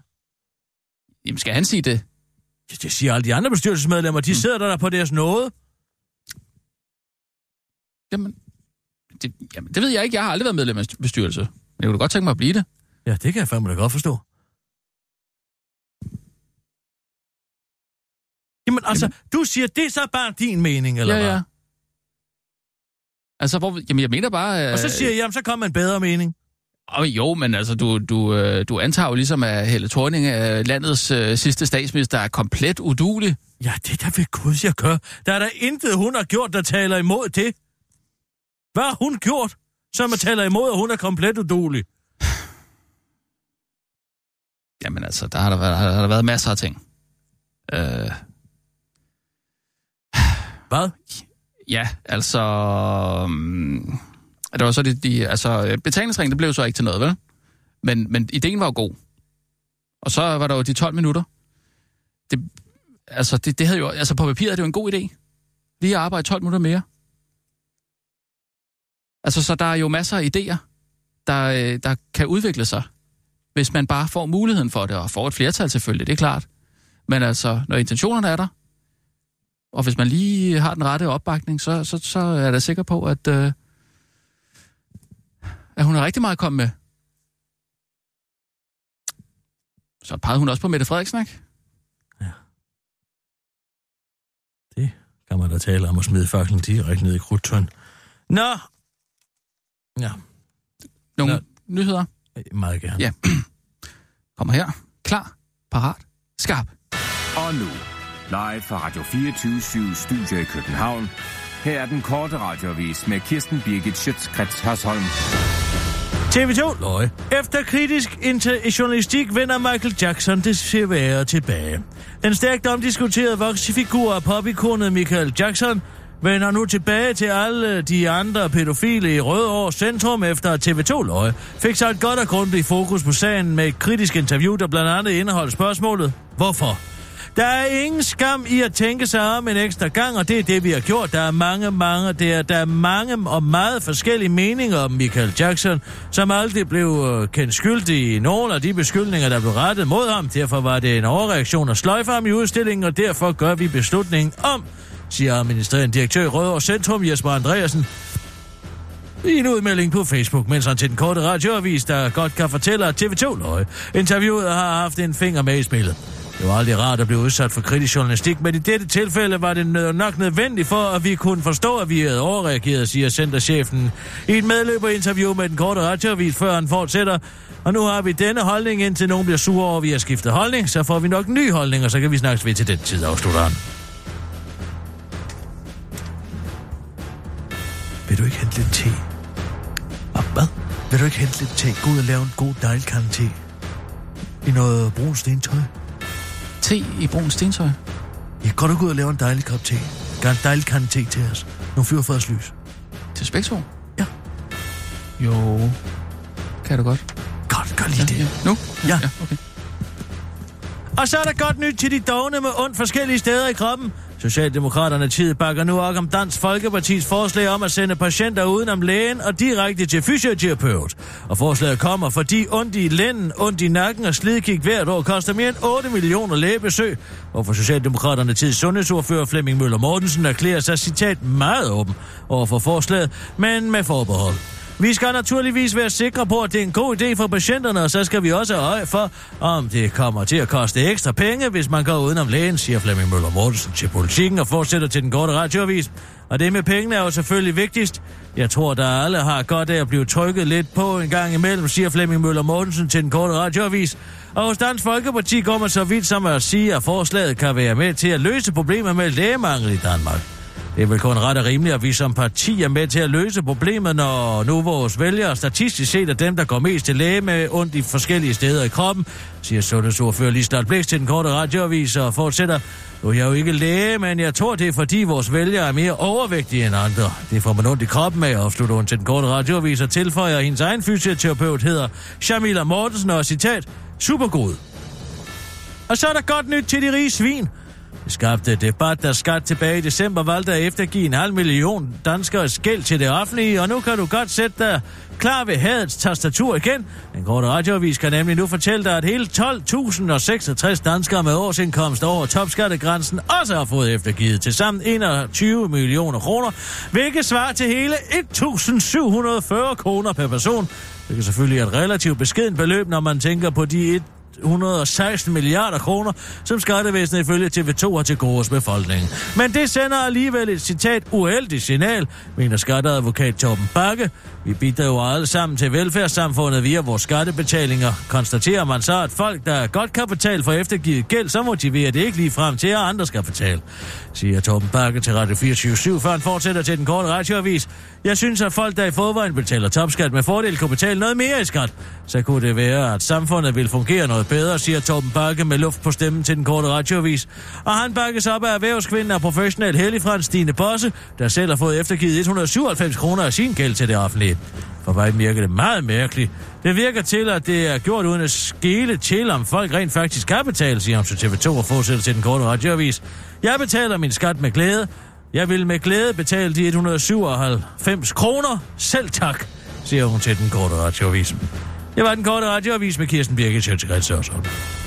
Jamen, skal han sige det? Ja, Det siger alle de andre bestyrelsesmedlemmer. De Mm. sidder der på deres nåde. Jamen det, jamen, det ved jeg ikke. Jeg har aldrig været medlem af bestyrelse. Men jeg kunne da godt tænke mig at blive det. Ja, det kan jeg fandme da godt forstå. Jamen altså, Jamen. du siger, det er så bare din mening, eller ja, hvad? ja. Altså, hvor, jamen, jeg mener bare... Øh, Og så siger jeg, jamen, så kommer en bedre mening. Og jo, men altså, du, du, øh, du antager jo ligesom, at Helle Thorning, øh, landets øh, sidste statsminister, er komplet udulig. Ja, det der ved Gud, jeg gør. Der er der intet, hun har gjort, der taler imod det. Hvad har hun gjort, som taler imod, at hun er komplet udulig? Jamen altså, der har der været, har der været masser af ting. Øh... Hvad? Ja, altså... Um, det var så de, de altså, betalingsringen, det blev så ikke til noget, vel? Men, men ideen var jo god. Og så var der jo de 12 minutter. Det, altså, det, det havde jo, altså på papiret er det jo en god idé. Lige at arbejde 12 minutter mere. Altså, så der er jo masser af idéer, der, øh, der kan udvikle sig, hvis man bare får muligheden for det, og får et flertal selvfølgelig, det er klart. Men altså, når intentionerne er der, og hvis man lige har den rette opbakning, så, så, så er jeg da sikker på, at, øh, at hun har rigtig meget at komme med. Så pegede hun også på Mette Frederiksen, ikke? Ja. Det kan man da tale om at smide faklen direkte ned i krudtøn. Nå! Ja. Nogle Nå. nyheder? Meget gerne. Ja. Kommer her. Klar, parat, skarp. Og nu, live fra Radio 24 Studio i København. Her er den korte radiovis med Kirsten Birgit Schøtzgrads Hasholm. TV2 løg. Efter kritisk inter- journalistik vender Michael Jackson desværre tilbage. Den stærkt omdiskuterede voksfigur af popikonet Michael Jackson vender nu tilbage til alle de andre pædofile i Rødovre Centrum efter TV2 løg fik sig et godt og grundigt fokus på sagen med et kritisk interview, der blandt andet indeholdt spørgsmålet, hvorfor? Der er ingen skam i at tænke sig om en ekstra gang, og det er det, vi har gjort. Der er mange, mange, der er, der er mange og meget forskellige meninger om Michael Jackson, som aldrig blev øh, kendt skyldig i nogle af de beskyldninger, der blev rettet mod ham. Derfor var det en overreaktion at sløjfe ham i udstillingen, og derfor gør vi beslutningen om, siger administrerende direktør i Rødovre Centrum Jesper Andreasen, i en udmelding på Facebook, mens han til den korte radioavis, der godt kan fortælle, at TV2 løg. Interviewet har haft en finger med i spillet. Det var aldrig rart at blive udsat for kritisk journalistik, men i dette tilfælde var det nok nødvendigt for, at vi kunne forstå, at vi havde overreageret, siger centerchefen i et medløberinterview med den korte radioavis, før han fortsætter. Og nu har vi denne holdning, indtil nogen bliver sure over, at vi har skiftet holdning, så får vi nok en ny holdning, og så kan vi snakkes ved til den tid, afslutter han. Vil du ikke hente lidt te? Hvad? Vil du ikke hente lidt te? Gå ud og lave en god dejlig kan te. I noget brun stentøj? Te i brun stentøj? Ja, kan du gå ud og lave en dejlig kop te? Gør en dejlig kan te til os. Nogle fyrfadslys. Til spektrum? Ja. Jo, kan du godt. Godt, gør lige ja, det. Ja. Nu? Ja. ja okay. Og så er der godt nyt til de dogne med ondt forskellige steder i kroppen. Socialdemokraterne tid bakker nu op om Dansk Folkepartis forslag om at sende patienter udenom lægen og direkte til fysioterapeut. Og forslaget kommer, fordi ondt i lænden, ondt i nakken og slidkig hvert år koster mere end 8 millioner lægebesøg. Og for Socialdemokraterne tid sundhedsordfører Flemming Møller Mortensen erklærer sig citat meget åben over for forslaget, men med forbehold. Vi skal naturligvis være sikre på, at det er en god idé for patienterne, og så skal vi også have øje for, om det kommer til at koste ekstra penge, hvis man går udenom lægen, siger Flemming Møller Mortensen til politikken og fortsætter til den korte radioavis. Og det med pengene er jo selvfølgelig vigtigst. Jeg tror, der alle har godt af at blive trykket lidt på en gang imellem, siger Flemming Møller Mortensen til den korte radioavis. Og hos Dansk Folkeparti går man så vidt som at sige, at forslaget kan være med til at løse problemer med lægemangel i Danmark. Det er vel kun ret og rimeligt, at vi som parti er med til at løse problemet, når nu vores vælgere statistisk set er dem, der går mest til læge med ondt i forskellige steder i kroppen, siger sundhedsordfører Lisdal Blæks til den korte radioavis og fortsætter. Nu er jeg jo ikke læge, men jeg tror, det er fordi vores vælgere er mere overvægtige end andre. Det får man ondt i kroppen af, afslutter hun til den korte radioavis og tilføjer, at hendes egen fysioterapeut hedder Shamila Mortensen og citat, supergod. Og så er der godt nyt til de rige svin. Det skabte debat, der skat tilbage i december valgte at eftergive en halv million danskere skæld til det offentlige, og nu kan du godt sætte dig klar ved hadets tastatur igen. Den korte radioavis kan nemlig nu fortælle dig, at hele 12.066 danskere med årsindkomst over topskattegrænsen også har fået eftergivet til sammen 21 millioner kroner, hvilket svarer til hele 1.740 kroner per person. Det kan selvfølgelig et relativt beskeden beløb, når man tænker på de 116 milliarder kroner, som skattevæsenet ifølge TV2 har til gode befolkningen. Men det sender alligevel et citat uheldigt signal, mener skatteadvokat Torben Bakke, Vi bidrager alle sammen til velfærdssamfundet via vores skattebetalinger. Konstaterer man så, at folk, der godt kan betale for eftergivet gæld, så motiverer det ikke lige frem til, at andre skal betale, siger Torben Bakke til Radio 24 før han fortsætter til den korte radioavis. Jeg synes, at folk, der i forvejen betaler topskat med fordel, kunne betale noget mere i skat. Så kunne det være, at samfundet vil fungere noget bedre, siger Torben Bakke med luft på stemmen til den korte radioavis. Og han bakkes op af erhvervskvinden og professionel helligfrans Stine Bosse, der selv har fået eftergivet 197 kroner af sin gæld til det offentlige. For mig virker det meget mærkeligt. Det virker til, at det er gjort uden at skele til, om folk rent faktisk kan betale, siger hun til TV2 og fortsætter til den korte radioavis. Jeg betaler min skat med glæde. Jeg vil med glæde betale de 197 kroner. Selv tak, siger hun til den korte radioavis. Det var den korte radioavis med Kirsten Birgit Sjøtskrets og sådan.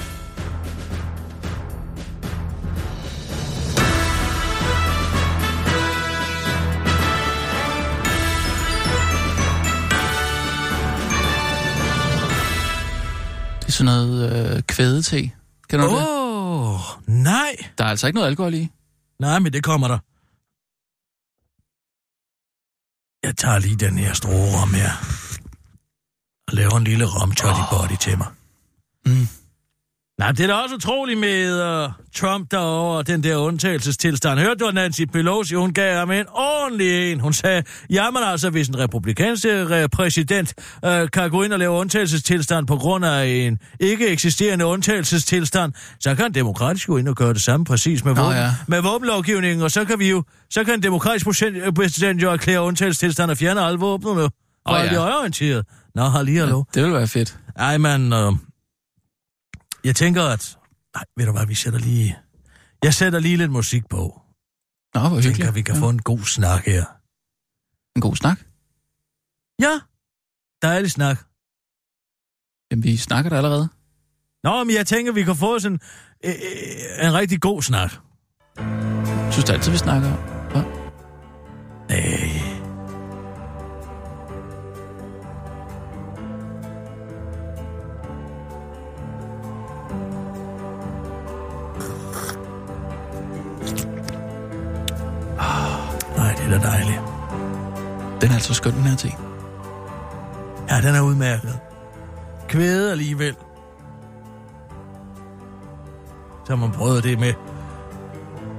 Sådan noget øh, kvædete. Kender du det? Åh, oh, nej. Der er altså ikke noget alkohol i. Nej, men det kommer der. Jeg tager lige den her store rom her. Og laver en lille rom oh. body til mig. Mm. Nej, det er da også utroligt med uh, Trump derovre og den der undtagelsestilstand. Hørte du, Nancy Pelosi, hun gav ham en ordentlig en. Hun sagde, jamen altså, hvis en republikansk uh, præsident uh, kan gå ind og lave undtagelsestilstand på grund af en ikke eksisterende undtagelsestilstand, så kan en demokratisk gå ind og gøre det samme præcis med, våben, ja. med våbenlovgivningen, og så kan vi jo, så kan en demokratisk præsident jo erklære undtagelsestilstand og fjerne alle våbnene. For oh, ja. de orienteret. Nå, lige hallo. Ja, det vil være fedt. Ej, man... Uh, jeg tænker, at... Nej, ved du hvad, vi sætter lige... Jeg sætter lige lidt musik på. Nå, hvor hyggeligt. Jeg tænker, vi kan ja. få en god snak her. En god snak? Ja, dejlig snak. Jamen, vi snakker der allerede. Nå, men jeg tænker, vi kan få sådan øh, øh, en rigtig god snak. Synes du altid, vi snakker om? Nej. Det er dejligt. Den er altså skøn, den her ting. Ja, den er udmærket. Kvæde alligevel. Så har man prøvet det med.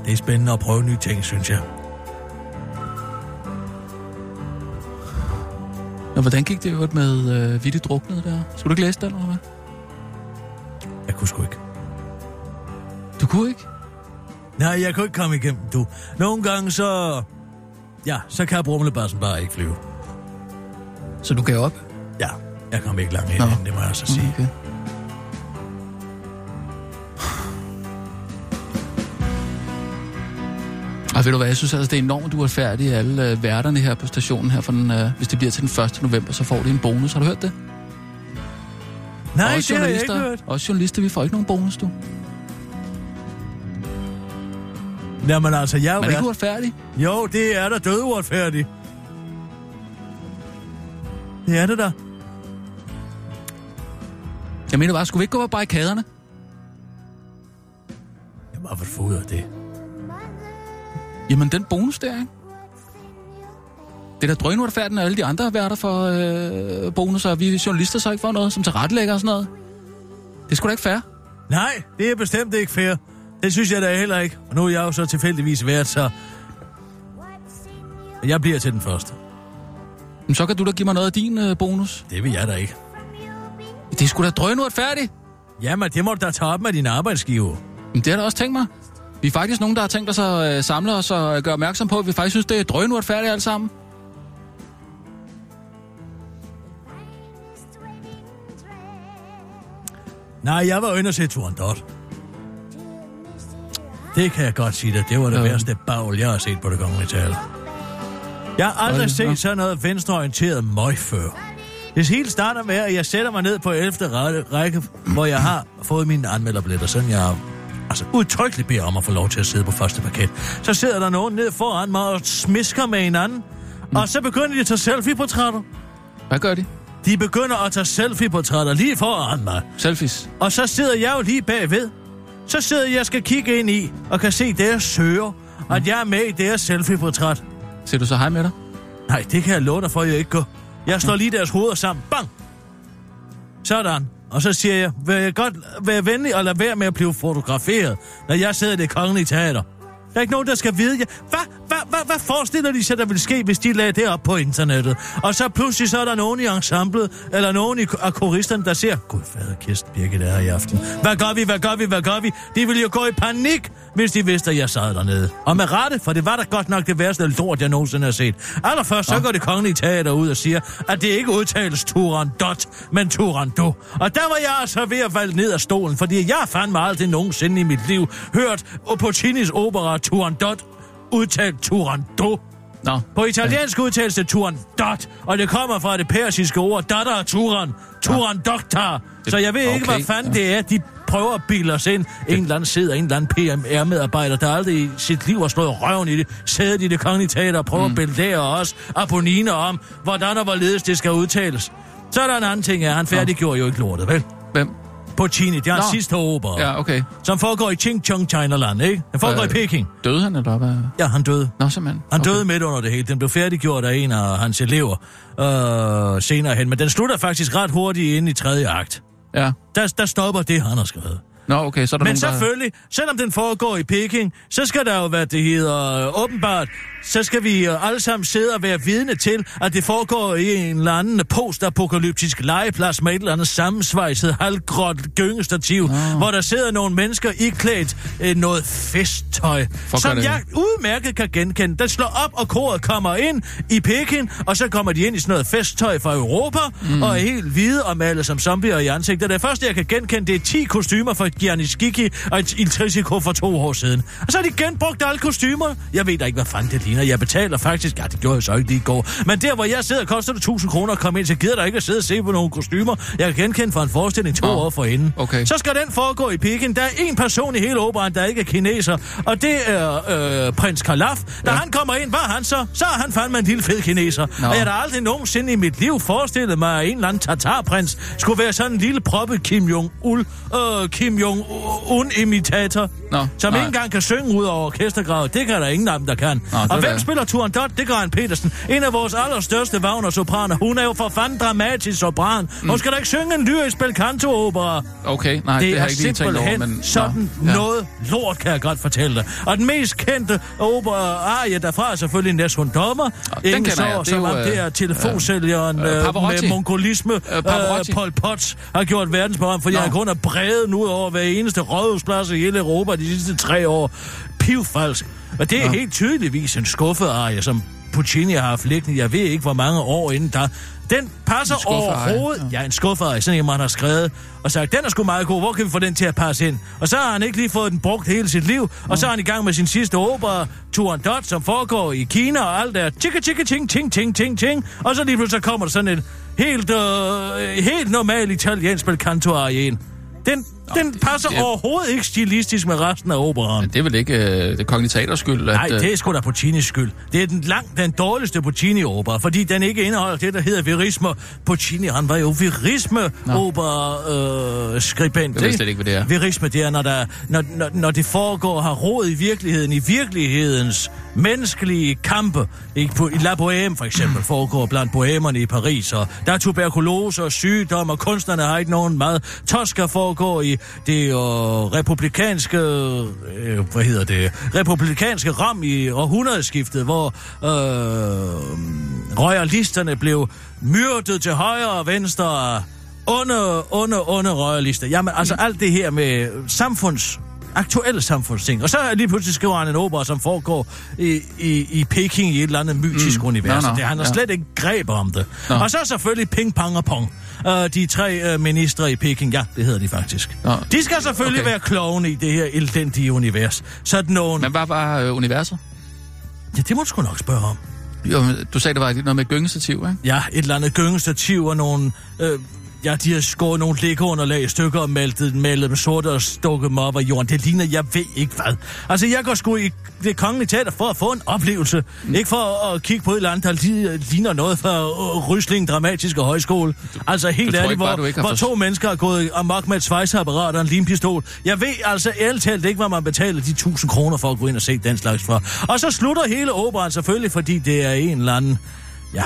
Det er spændende at prøve nye ting, synes jeg. Nå, hvordan gik det jo med øh, Vitte Druknede der? Skulle du ikke læse det, eller hvad? Jeg kunne sgu ikke. Du kunne ikke? Nej, jeg kunne ikke komme igennem, du. Nogle gange så Ja, så kan brumlebassen bare ikke flyve. Så du gav op? Ja, jeg kom ikke langt ind, det må jeg så sige. Okay. Og ved du hvad, jeg synes altså, det er enormt uretfærdigt, alle øh, værterne her på stationen her, for den, øh, hvis det bliver til den 1. november, så får de en bonus. Har du hørt det? Nej, det har jeg ikke hørt. Også journalister, vi får ikke nogen bonus, du. Jamen altså, jeg er. Men er ikke uretfærdig? Jo, det er da død uretfærdigt. Det er det da. Jeg mener bare, skulle vi ikke gå på barrikaderne? Jamen, hvorfor af det? Jamen, den bonus der, ikke? Det er da drøgnuretfærdigt, at alle de andre værter for øh, bonus, og vi journalister så ikke får noget, som tilrettelægger og sådan noget. Det sgu da ikke fair. Nej, det er bestemt ikke fair. Det synes jeg da heller ikke. Og nu er jeg jo så tilfældigvis været, så... Jeg bliver til den første. Men så kan du da give mig noget af din øh, bonus. Det vil jeg da ikke. Det sgu da drønurt færdigt. Jamen, det må du da tage op med din arbejdsgiver. Men det har da også tænkt mig. Vi er faktisk nogen, der har tænkt os at øh, samle os og gøre opmærksom på, at vi faktisk synes, det er drønurt færdigt alt sammen. Nej, jeg var inde og se Turandot. Det kan jeg godt sige dig. Det var det ja. værste bagl, jeg har set på det kongelige teater. Jeg har aldrig set sådan noget venstreorienteret møg før. Det hele starter med, at jeg sætter mig ned på 11. række, hvor jeg har fået mine anmelderbilletter, sådan jeg altså udtrykkeligt beder om at få lov til at sidde på første paket. Så sidder der nogen ned foran mig og smisker med hinanden, mm. og så begynder de at tage selfie-portrætter. Hvad gør de? De begynder at tage selfie-portrætter lige foran mig. Selfies? Og så sidder jeg jo lige bagved så sidder jeg og skal kigge ind i, og kan se deres søger, at jeg er med i deres selfie-portræt. Ser du så hej med dig? Nej, det kan jeg love dig for, at jeg ikke gør. Jeg slår lige deres hoveder sammen. Bang! Sådan. Og så siger jeg, vil jeg godt være venlig og lade være med at blive fotograferet, når jeg sidder i det kongelige teater. Der er ikke nogen, der skal vide. Ja. Hvad, hvad, hvad, hvad forestiller de sig, der vil ske, hvis de lagde det op på internettet? Og så pludselig så er der nogen i ensemblet, eller nogen i af koristerne, der siger, Gud fader, Kirsten Birgit er her i aften. Hvad gør vi, hvad gør vi, hvad gør vi? De ville jo gå i panik, hvis de vidste, at jeg sad dernede. Og med rette, for det var da godt nok det værste lort, jeg nogensinde har set. Allerførst så går det kongelige teater ud og siger, at det ikke udtales Turandot, men Turando. Og der var jeg altså ved at falde ned af stolen, fordi jeg fandt mig aldrig nogensinde i mit liv hørt Puccinis opera Turandot udtalt Turando. Nå. På italiensk udtales det Turandot, og det kommer fra det persiske ord datter Turan, Turandoktar. Så jeg ved ikke, Okay, hvad fanden det er, de prøver at bilde os ind. En eller anden sidder, en eller anden PMR-medarbejder, der aldrig i sit liv har slået røven i det, sædet i det kongelige teater og prøver mm. at belære os abonniner om, hvordan og hvorledes det skal udtales. Så er der en anden ting, ja, han færdiggjorde jo ikke lortet, vel? Hvem? Puccini, det er hans sidste opera, Ja, okay. som foregår i Ching Chong, China-land, ikke? Den foregår Øh, i Peking. Døde han, eller hvad? Ja, han døde. Nå, simpelthen. Han okay. døde midt under det hele. Den blev færdiggjort af en af hans elever øh, senere hen, men den slutter faktisk ret hurtigt ind i tredje akt. Ja. Der, der stopper det, han har skrevet. Nå, okay, så er der Men nogen, der... selvfølgelig, selvom den foregår i Peking, så skal der jo, hvad det hedder, åbenbart, så skal vi øh, alle sammen sidde og være vidne til, at det foregår i en eller anden postapokalyptisk legeplads med et eller andet sammensvejset, halvgråt gyngestativ, oh. hvor der sidder nogle mennesker iklædt øh, noget festtøj, For som jeg udmærket kan genkende. Den slår op, og koret kommer ind i Peking, og så kommer de ind i sådan noget festtøj fra Europa, mm. og er helt hvide og malet som zombier i ansigtet. Det første, jeg kan genkende, det er 10 kostymer fra Gianni og et Il Trisico for to år siden. Og så har de genbrugt alle kostymer. Jeg ved da ikke, hvad fanden det ligner. Jeg betaler faktisk... Ja, det gjorde jeg så ikke lige i går. Men der, hvor jeg sidder, koster det 1000 kroner at komme ind, så gider der ikke at sidde og se på nogle kostymer. Jeg kan genkende fra en forestilling to Nå, år forinden. okay. Så skal den foregå i Peking. Der er en person i hele operaen, der ikke er kineser, og det er øh, prins Kalaf. Da Ja. han kommer ind, hvad er han så? Så er han fandme en lille fed kineser. Nå. Og jeg har aldrig nogensinde i mit liv forestillet mig, at en eller anden tatarprins skulle være sådan en lille proppet Kim Jong-ul, øh, Kim Jong-un-imitator. Nå, som nej. ikke engang kan synge ud over orkestergravet. Det kan der ingen af dem, der kan. Nå, det og hvem da- spiller Turandot? Det gør en Petersen. En af vores allerstørste Wagner-sopraner. Hun er jo for fanden dramatisk sopran. Mm. Hun skal da ikke synge en lyrisk bel canto-opera. Okay, nej, det, Det, har jeg ikke lige tænkt over, men... sådan ja. noget lort, kan jeg godt fortælle dig. Og den mest kendte opera arie derfra er selvfølgelig Nessun Dommer. den Ingen kender jeg. så, Det er som jo, om det øh, er telefonsælgeren øh, øh, Pavarotti. med mongolisme. Øh, Pavarotti. Pol Pot har gjort verdensprogram, fordi Nå. han kun er bredet nu over hver eneste rådhusplads i hele Europa de sidste tre år. Pivfalsk. Og det er Nå. helt tydeligvis en skuffet arie, som Puccini har haft liggende. Jeg ved ikke, hvor mange år inden der. Den passer En skuffearie, overhovedet. Ja, en skuffearie, sådan en man har skrevet. Og sagt, den er sgu meget god, hvor kan vi få den til at passe ind? Og så har han ikke lige fået den brugt hele sit liv. Og så er han i gang med sin sidste opera, Turandot, som foregår i Kina, og alt er tjekka, tjekka, ting, ting, ting, ting, ting. Og så lige pludselig så kommer der sådan et helt, øh, helt normal italiensk bel canto arie ind. Den, den det- passer det- overhovedet ikke stilistisk med resten af operaen. Men det er vel ikke øh, det kongelige teaters skyld, at... Nej, øh, det er sgu da Puccinis skyld. Det er den langt den dårligste Puccini-opera, fordi den ikke indeholder det, der hedder verisme. Puccini, han var jo verisme-opera-skribent. Jeg ved slet ikke, hvad det er. Verisme, det er, når, der, når, når, når det foregår, har råd i virkeligheden, i virkelighedens menneskelige kampe. Ikke på, I La Bohème for eksempel foregår blandt bohemerne i Paris, og der er tuberkulose og sygdom, og kunstnerne har ikke nogen mad. Tosca foregår i det øh, republikanske, øh, hvad hedder det, republikanske ram i århundredeskiftet, hvor øh, royalisterne blev myrdet til højre og venstre onde, onde, onde royalister. Jamen, altså alt det her med samfunds aktuelle samfundsting. Og så lige pludselig skriver han en opera, som foregår i, i, i Peking i et eller andet mytisk mm. univers. Nå, nå, det, han har ja. slet ikke greb om det. Nå. Og så selvfølgelig ping, pang og pong. Uh, de tre uh, ministre i Peking, ja, det hedder de faktisk. Nå, De skal selvfølgelig okay. være klovne i det her elendige univers. Sådan nogen... Men hvad var øh, universet? Ja, det må du sgu nok spørge om. Jo, du sagde, det var noget med gyngestativ, ikke? Ja, et eller andet gyngestativ og nogle... Øh, ja, de har skåret nogle læggeunderlag i stykker og maltet, malet med sorte og stukket dem op af jorden. Det ligner, jeg ved ikke hvad. Altså, jeg går sgu i det kongelige teater for at få en oplevelse. Mm. Ikke for at kigge på et eller andet, der li- ligner noget fra uh, Rysling Dramatiske Højskole. Altså, helt ærligt, ikke bare, hvor, hvor to mennesker har gået amok med et svejseapparat og en limpistol. Jeg ved altså ærligt talt ikke, hvad man betaler de 1000 kroner for at gå ind og se den slags for. Og så slutter hele operaen selvfølgelig, fordi det er en eller anden... Ja,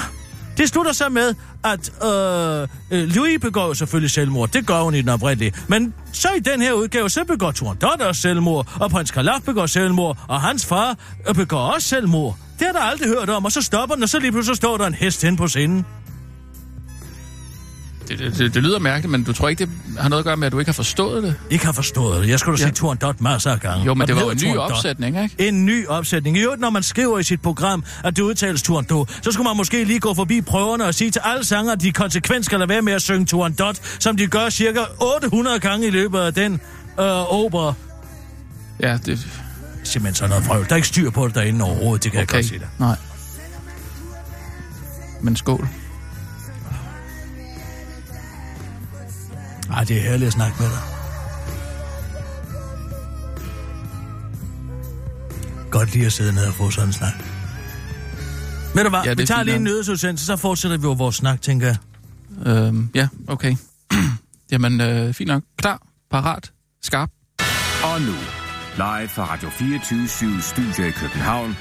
det slutter så med, at øh, øh Louis begår selvfølgelig selvmord. Det gør hun i den oprindelige. Men så i den her udgave, så begår Turandot også selvmord, og prins Kalaf begår selvmord, og hans far øh, begår også selvmord. Det har der aldrig hørt om, og så stopper den, og så lige pludselig står der en hest hen på scenen. Det, det, det, lyder mærkeligt, men du tror ikke, det har noget at gøre med, at du ikke har forstået det? Ikke har forstået det. Jeg skulle da ja. se Turandot masser af gange. Jo, men Og det var jo en ny Turandot. opsætning, ikke? En ny opsætning. Jo, når man skriver i sit program, at det udtales Turandot, så skulle man måske lige gå forbi prøverne og sige til alle sanger, at de konsekvent skal lade være med at synge Turandot, som de gør cirka 800 gange i løbet af den øh, opera. Ja, det... Simpelthen sådan noget frøvl. Der er ikke styr på det derinde overhovedet, det kan okay. jeg godt sige dig. Nej. Men skål. Ej, det er herligt at snakke med dig. Godt lige at sidde ned og få sådan en snak. Ved du hvad, Ja, vi er tager lige en nyhedsudsendelse, så fortsætter vi jo vores snak, tænker jeg. Øhm, ja, okay. Jamen, øh, fint nok. Klar, parat, skarp. Og nu, live fra Radio 24 Studio i København.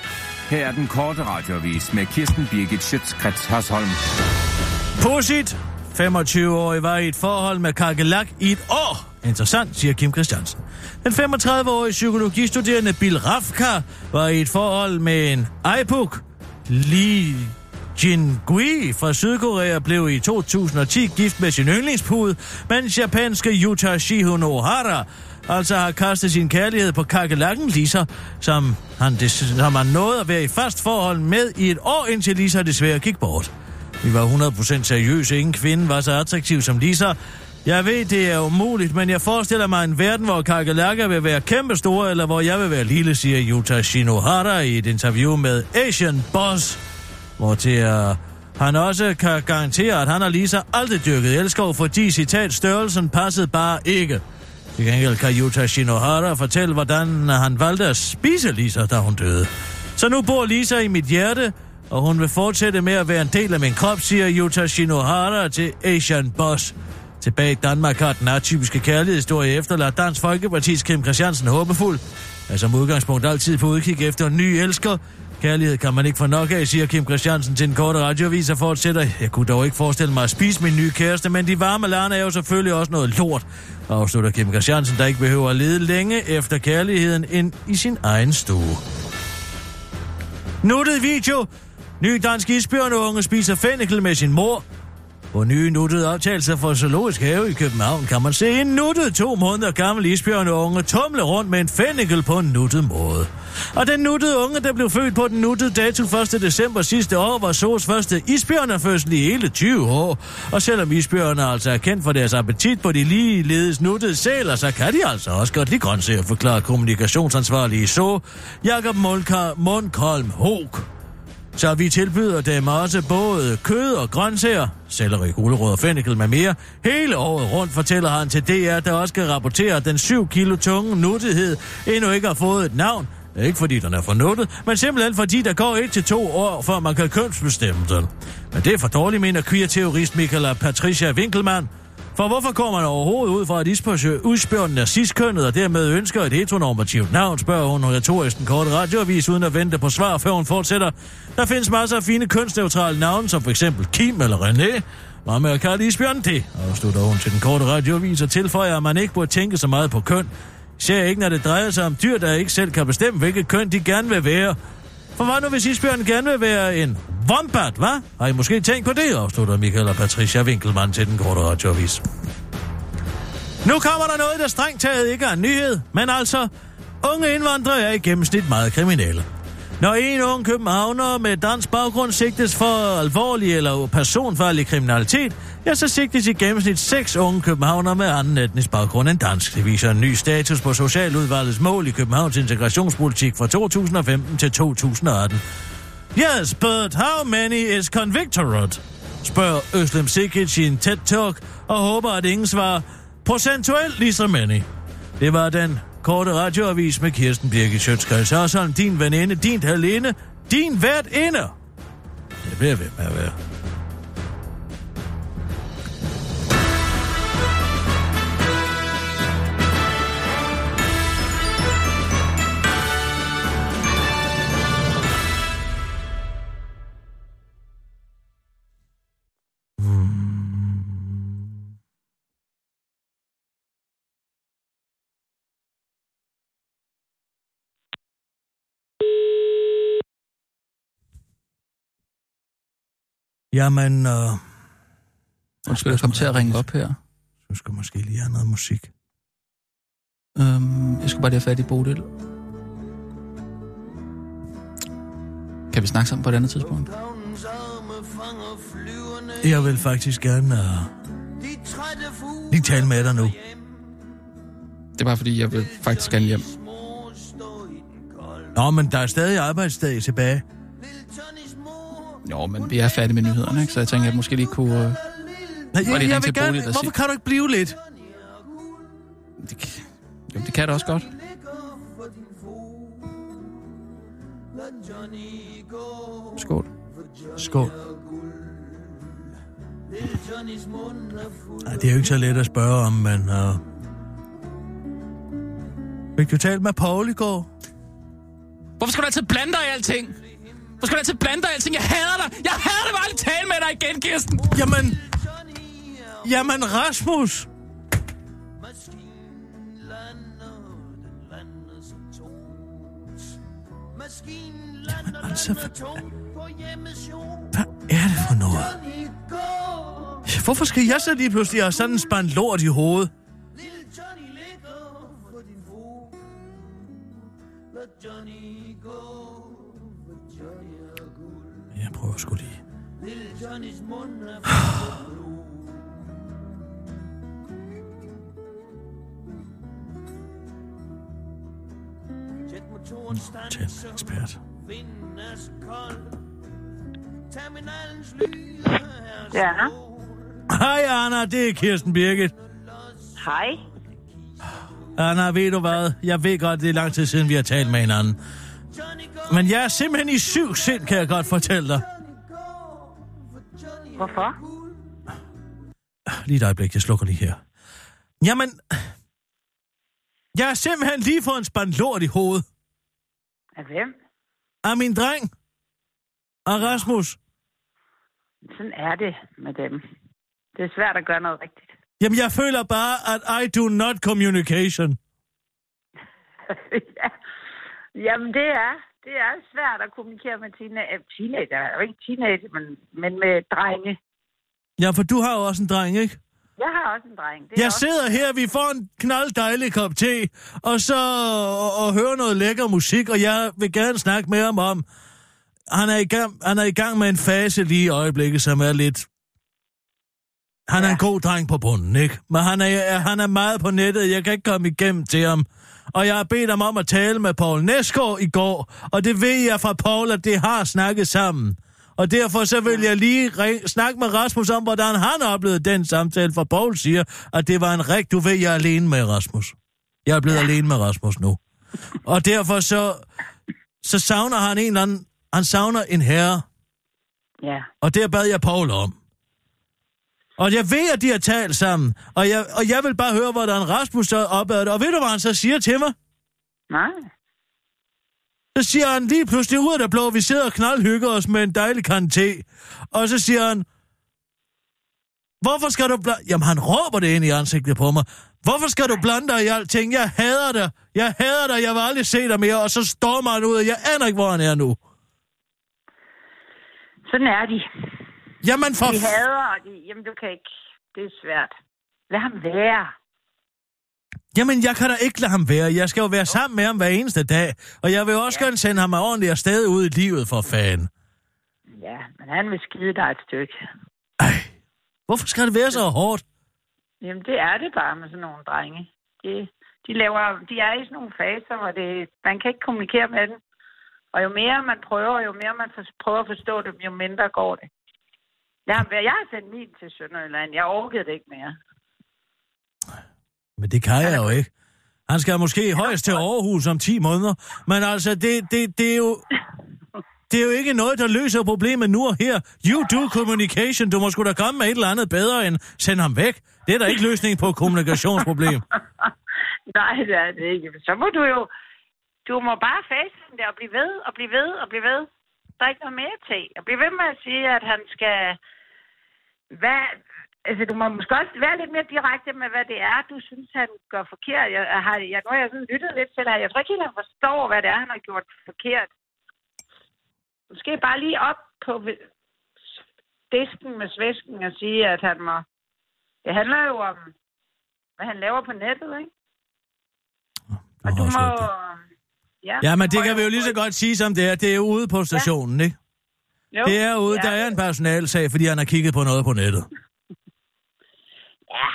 Her er den korte radiovis med Kirsten Birgit Schøtzgrads Hasholm. Pudsigt! 25-årig var i et forhold med Kakelak i et år. Interessant, siger Kim Christiansen. Den 35-årige psykologistuderende Bill Rafka var i et forhold med en Aipuk. Lee Jin-gui fra Sydkorea blev i 2010 gift med sin yndlingspude, mens japanske Yuta Shihun Ohara altså har kastet sin kærlighed på kakelakken Lisa, som han, des, som han nåede at være i fast forhold med i et år, indtil Lisa desværre gik bort. Vi var 100% seriøse. Ingen kvinde var så attraktiv som Lisa. Jeg ved, det er umuligt, men jeg forestiller mig en verden, hvor kakelakker vil være kæmpestore, eller hvor jeg vil være lille, siger Yuta Shinohara i et interview med Asian Boss, hvor til uh, han også kan garantere, at han og Lisa aldrig dyrket elskov, fordi citat størrelsen passede bare ikke. Til gengæld kan Yuta Shinohara fortælle, hvordan han valgte at spise Lisa, da hun døde. Så nu bor Lisa i mit hjerte, og hun vil fortsætte med at være en del af min krop, siger Yuta Shinohara til Asian Boss. Tilbage i Danmark har den atypiske kærlighedshistorie efterladt Dansk Folkeparti's Kim Christiansen håbefuld. Er som udgangspunkt altid på udkig efter en ny elsker. Kærlighed kan man ikke få nok af, siger Kim Christiansen til en kort radioavis og fortsætter. Jeg kunne dog ikke forestille mig at spise min nye kæreste, men de varme lande er jo selvfølgelig også noget lort. Afslutter Kim Christiansen, der ikke behøver at lede længe efter kærligheden ind i sin egen stue. Nuttet video. Ny dansk isbjørneunge spiser fennikel med sin mor. På nye nuttede optagelser fra Zoologisk Have i København kan man se en nuttet to måneder gammel isbjørneunge tumle rundt med en fennikel på en nuttet måde. Og den nuttede unge, der blev født på den nuttede dato 1. december sidste år, var Sos første isbjørnefødsel i hele 20 år. Og selvom isbjørne altså er kendt for deres appetit på de ligeledes nuttede sæler, så kan de altså også godt lide grøntsager, forklarer kommunikationsansvarlige i Zoo, Jakob Mundkolm Hoog. Så vi tilbyder dem også både kød og grøntsager, selleri, gulerod og fennikel med mere. Hele året rundt fortæller han til DR, der også skal rapportere, at den 7 kilo tunge nuttighed endnu ikke har fået et navn. Ikke fordi den er for nuttet, men simpelthen fordi der går et til to år, før man kan kønsbestemme den. Men det er for dårligt, mener queer-teorist Michaela Patricia Winkelmann. For hvorfor går man overhovedet ud fra, at isbjørnen udspørger er ciskønnet og dermed ønsker et heteronormativt navn, spørger hun retorisk den korte radioavis uden at vente på svar, før hun fortsætter. Der findes masser af fine kønsneutrale navne, som for eksempel Kim eller René. Hvad med at kalde isbjørn det? Afslutter hun til den korte radioavis og tilføjer, at man ikke burde tænke så meget på køn. Ser ikke, når det drejer sig om dyr, der ikke selv kan bestemme, hvilket køn de gerne vil være. For hvad nu, hvis isbjørnen gerne vil være en wombat, hvad? Har I måske tænkt på det, afslutter Michael og Patricia Winkelmann til den korte radioavis. Nu kommer der noget, der strengt taget ikke er en nyhed, men altså, unge indvandrere er i gennemsnit meget kriminelle. Når en ung københavner med dansk baggrund sigtes for alvorlig eller personfarlig kriminalitet, ja, så sigtes i gennemsnit seks unge københavner med anden etnisk baggrund end dansk. Det viser en ny status på Socialudvalgets mål i Københavns integrationspolitik fra 2015 til 2018. Yes, but how many is convicted? Spørger Øslem Sikic i en tæt talk og håber, at ingen svarer procentuelt lige så many. Det var den korte radioavis med Kirsten Birgit Sjøtskreds Hørsholm, din veninde, din halinde, din vært inde. Det bliver ved med at være. Jamen, øh, Undskyld, jeg kom til at ringe op her. du skal måske lige have noget musik. Øhm, jeg skulle bare lige have fat i Bodil. Kan vi snakke sammen på et andet tidspunkt? Jeg vil faktisk gerne øh, lige tale med dig nu. Det er bare fordi, jeg vil faktisk gerne hjem. Nå, men der er stadig arbejdsdag tilbage. Jo, men vi er færdige med nyhederne, ikke? Så jeg tænker, at jeg måske lige kunne... Øh, Nej, jeg, jeg til vil gerne, der hvorfor kan du ikke blive lidt? det, kan- jo, det kan det også godt. Skål. Skål. Nej, det er jo ikke så let at spørge om, men... Uh... Fik du talt med Paul i går? Hvorfor skal du altid blande dig i alting? Hvorfor skal du altid blande dig alting? Jeg hader dig! Jeg hader! Jeg vil aldrig tale med dig igen, Kirsten! Jamen... Jamen, Rasmus! Jamen, altså, hvad, hvad er det for noget? Hvorfor skal jeg så lige pludselig have sådan en spand lort i hovedet? Jeg prøver sgu lige. Tænd ekspert. Ja. Hej Anna, det er Kirsten Birgit. Hej. Anna, ved du hvad? Jeg ved godt, det er lang tid siden, vi har talt med hinanden. Men jeg er simpelthen i syv sind, kan jeg godt fortælle dig. Hvorfor? Lige et øjeblik, jeg slukker lige her. Jamen, jeg er simpelthen lige fået en spand lort i hovedet. Af hvem? Af min dreng. Af Rasmus. Sådan er det med dem. Det er svært at gøre noget rigtigt. Jamen, jeg føler bare, at I do not communication. ja. Jamen, det er, det er svært at kommunikere med teenager. Teenager er jo ikke teenager, men, men med drenge. Ja, for du har jo også en dreng, ikke? Jeg har også en dreng. Det Jeg også... sidder her, vi får en knald dejlig kop te, og så og, og hører noget lækker musik, og jeg vil gerne snakke med ham om, han er, i gang, han er i gang med en fase lige i øjeblikket, som er lidt... Han er Ja. en god dreng på bunden, ikke? Men han er, han er meget på nettet, jeg kan ikke komme igennem til ham. Og jeg har bedt ham om at tale med Paul Næsgaard i går, og det ved jeg fra Paul, at det har snakket sammen. Og derfor så vil jeg lige ring, snakke med Rasmus om, hvordan han oplevede den samtale, for Paul siger, at det var en rigtig... Du ved, jeg er alene med Rasmus. Jeg er blevet ja. alene med Rasmus nu. Og derfor så, så savner han en eller anden... Han savner en herre, Ja. og det bad jeg Paul om. Og jeg ved, at de har talt sammen, og jeg, og jeg vil bare høre, hvordan Rasmus så opad det. Og ved du, hvad han så siger til mig? Nej. Så siger han lige pludselig ud af det blå, vi sidder og knaldhygger os med en dejlig kan te. Og så siger han, hvorfor skal du blande... Jamen, han råber det ind i ansigtet på mig. Hvorfor skal du blande dig i alting? Jeg hader dig. Jeg hader dig. Jeg vil aldrig se dig mere. Og så stormer han ud, og jeg aner ikke, hvor han er nu. Sådan er de. Jamen, for... De hader, og de... Jamen, du kan ikke... Det er svært. Lad ham være. Jamen, jeg kan da ikke lade ham være. Jeg skal jo være sammen med ham hver eneste dag. Og jeg vil også ja. gerne sende ham ordentligt afsted ud i livet for fanden. Ja, men han vil skide dig et stykke. Ej, hvorfor skal det være så hårdt? Jamen, det er det bare med sådan nogle drenge. De, de, laver, de er i sådan nogle faser, hvor det, man kan ikke kommunikere med dem. Og jo mere man prøver, jo mere man for, prøver at forstå dem, jo mindre går det. Har, jeg har sendt min til Sønderjylland. Jeg orkede det ikke mere. Men det kan jeg jo ikke. Han skal måske højst til Aarhus om 10 måneder. Men altså, det, det, det er jo... Det er jo ikke noget, der løser problemet nu og her. You do communication. Du må sgu da komme med et eller andet bedre end send ham væk. Det er da ikke løsningen på et kommunikationsproblem. Nej, det er det ikke. Så må du jo... Du må bare face det og blive ved, og blive ved, og blive ved. Der er ikke noget mere til. Og blive ved med at sige, at han skal... Hvad, altså, du må måske også være lidt mere direkte med, hvad det er, du synes, han gør forkert. Jeg, jeg har, jeg, nu har jeg sådan lyttet lidt til her. Jeg tror ikke helt, han forstår, hvad det er, han har gjort forkert. Måske bare lige op på... disken med svæsken og sige, at han må... Det handler jo om, hvad han laver på nettet, ikke? Og du må... Ja, Ja, men det kan vi jo lige så godt sige, som det er. Det er jo ude på stationen, ikke? Jo, Det er ude, ja, der er en personalsag, fordi han har kigget på noget på nettet. Ja,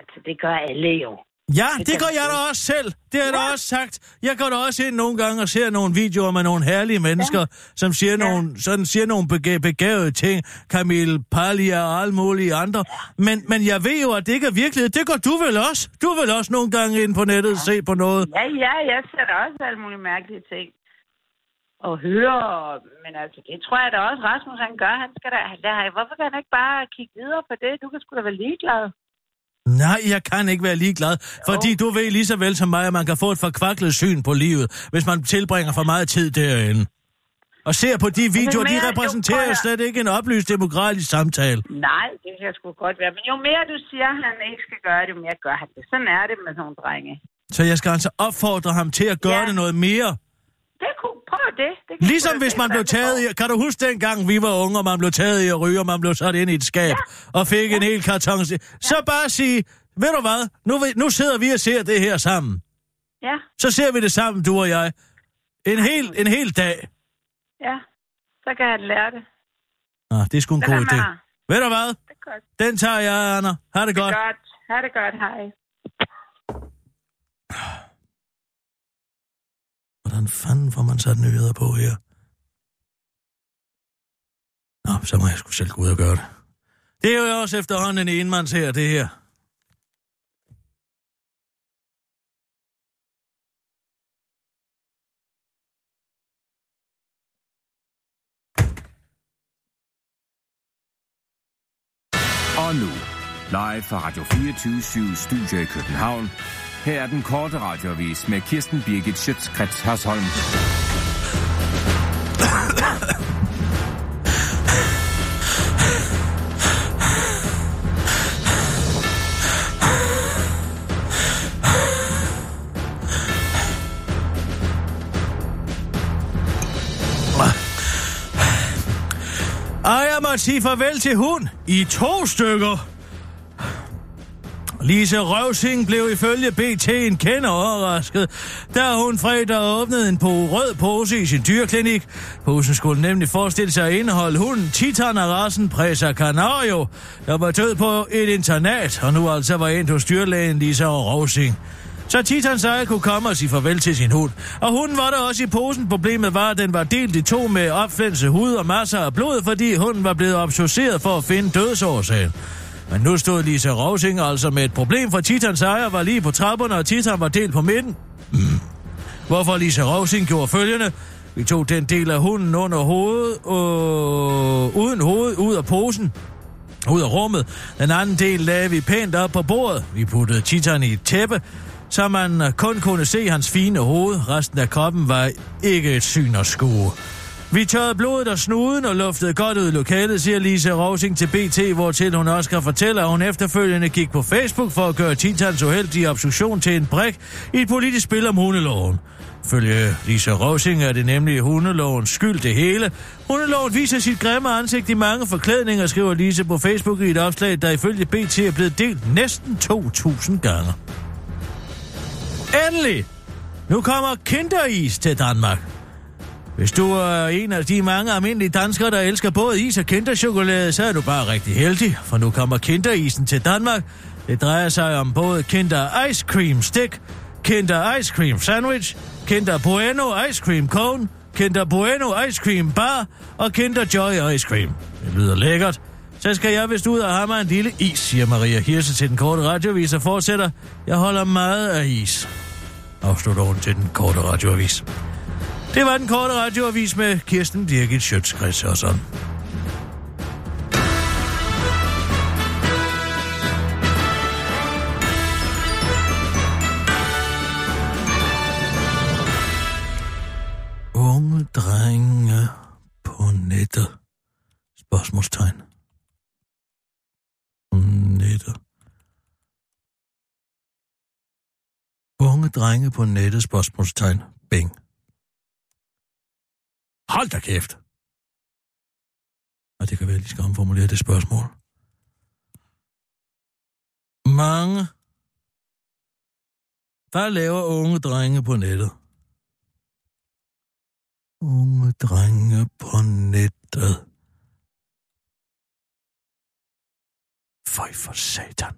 altså det gør alle jo. Ja, Det det gør jeg da også selv. Det har jeg da også sagt. Jeg går da også ind nogle gange og ser nogle videoer med nogle herlige mennesker, som siger, Ja. nogle, sådan siger nogle bega- begavede ting. Camille Paglia og alle mulige andre. Men, men jeg ved jo, at det ikke er virkelighed. Det gør du vel også. Du vil også nogle gange ind på nettet og se på noget. Ja, ja, jeg ser da også alle mulige mærkelige ting. Og høre, og- men altså, det tror jeg da også, Rasmus han gør. Han skal da, der, hvorfor kan han ikke bare kigge videre på det? Du kan sgu da være ligeglad. Nej, jeg kan ikke være ligeglad, fordi du ved lige så vel som mig, at man kan få et forkvaklet syn på livet, hvis man tilbringer for meget tid derinde. Og ser på de videoer, de mere- jo, repræsenterer jo at- slet ikke en oplyst demokratisk samtale. Nej, det kan sgu godt være. Men jo mere du siger, at han ikke skal gøre det, jo mere gør han det. Sådan er det med sådan nogle drenge. Så jeg skal altså opfordre ham til at gøre Ja. det noget mere. Det kunne, prøv det. det kan Ligesom hvis man blev taget i... Kan du huske dengang, vi var unge, og man blev taget i at ryge, og man blev sat ind i et skab, og fik en hel karton... Så bare sige, ved du hvad, nu, nu sidder vi og ser det her sammen. Ja, Så ser vi det sammen, du og jeg. En hel, en hel dag. ja. Så kan han lære det. Nå, det er sgu en Det god idé. meget. Ved du hvad? Det er godt. Den tager jeg, Anna. Ha' det godt. Godt. Ha' det godt. Hej. Hvordan fanden får man sat nyheder på her? Nå, så må jeg sgu selv gå ud og gøre det. Det er jo også efterhånden en enmands her, det her. Og nu, live fra Radio 24 Studio i København. Her er den korte radiovis med Kirsten Birgit Schøtzgrads Hasholm. Og jeg måtte sige farvel til hund i to stykker. Lise Røvsing blev ifølge BT en kende overrasket, da hun fredag åbnede en på rød pose i sin dyrklinik. Posen skulle nemlig forestille sig at indeholde hunden Titan af rassen Presa Canario, der var død på et internat, og nu altså var endt hos dyrlægen Lise Røvsing. Så Titan Sejr kunne komme og sige farvel til sin hund. Og hunden var der også i posen. Problemet var, at den var delt i to med opflænse hud og masser af blod, fordi hunden var blevet obduceret for at finde dødsårsagen. Men nu stod Lisa Rosing altså med et problem, for Titans ejer var lige på trapperne, og Titan var delt på midten. Mm. Hvorfor Lisa Rosing gjorde følgende. Vi tog den del af hunden under hovedet, øh, uden hoved, ud af posen, ud af rummet. Den anden del lagde vi pænt op på bordet. Vi puttede Titan i et tæppe, så man kun kunne se hans fine hoved. Resten af kroppen var ikke et syn at skue. Vi tørrede blodet og snuden og luftede godt ud i lokalet, siger Lise Rosing til BT, hvor til hun også kan fortælle, at hun efterfølgende gik på Facebook for at gøre Titans uheldige obstruktion til en brik i et politisk spil om hundeloven. Følge Lise Rosing er det nemlig hundelovens skyld det hele. Hundeloven viser sit grimme ansigt i mange forklædninger, skriver Lise på Facebook i et opslag, der ifølge BT er blevet delt næsten 2.000 gange. Endelig! Nu kommer kinderis til Danmark. Hvis du er en af de mange almindelige danskere, der elsker både is og kinderchokolade, så er du bare rigtig heldig, for nu kommer kinderisen til Danmark. Det drejer sig om både Kinder Ice Cream Stick, Kinder Ice Cream Sandwich, Kinder Bueno Ice Cream Cone, Kinder Bueno Ice Cream Bar og Kinder Joy Ice Cream. Det lyder lækkert. Så skal jeg vist ud og have mig en lille is, siger Maria Hirse til den korte radiovis og fortsætter. Jeg holder meget af is. Afslutter hun til den korte radioavis. Det var den korte radioavis med Kirsten Birgit Schøtzgrads og sådan. Unge drenge på nettet. Spørgsmålstegn. Nettet. Unge drenge på nettet. Spørgsmålstegn. Bing. Hold da kæft. Og det kan være, at jeg lige skal omformulere det spørgsmål. Mange. Hvad laver unge drenge på nettet? Unge drenge på nettet. Føj for satan.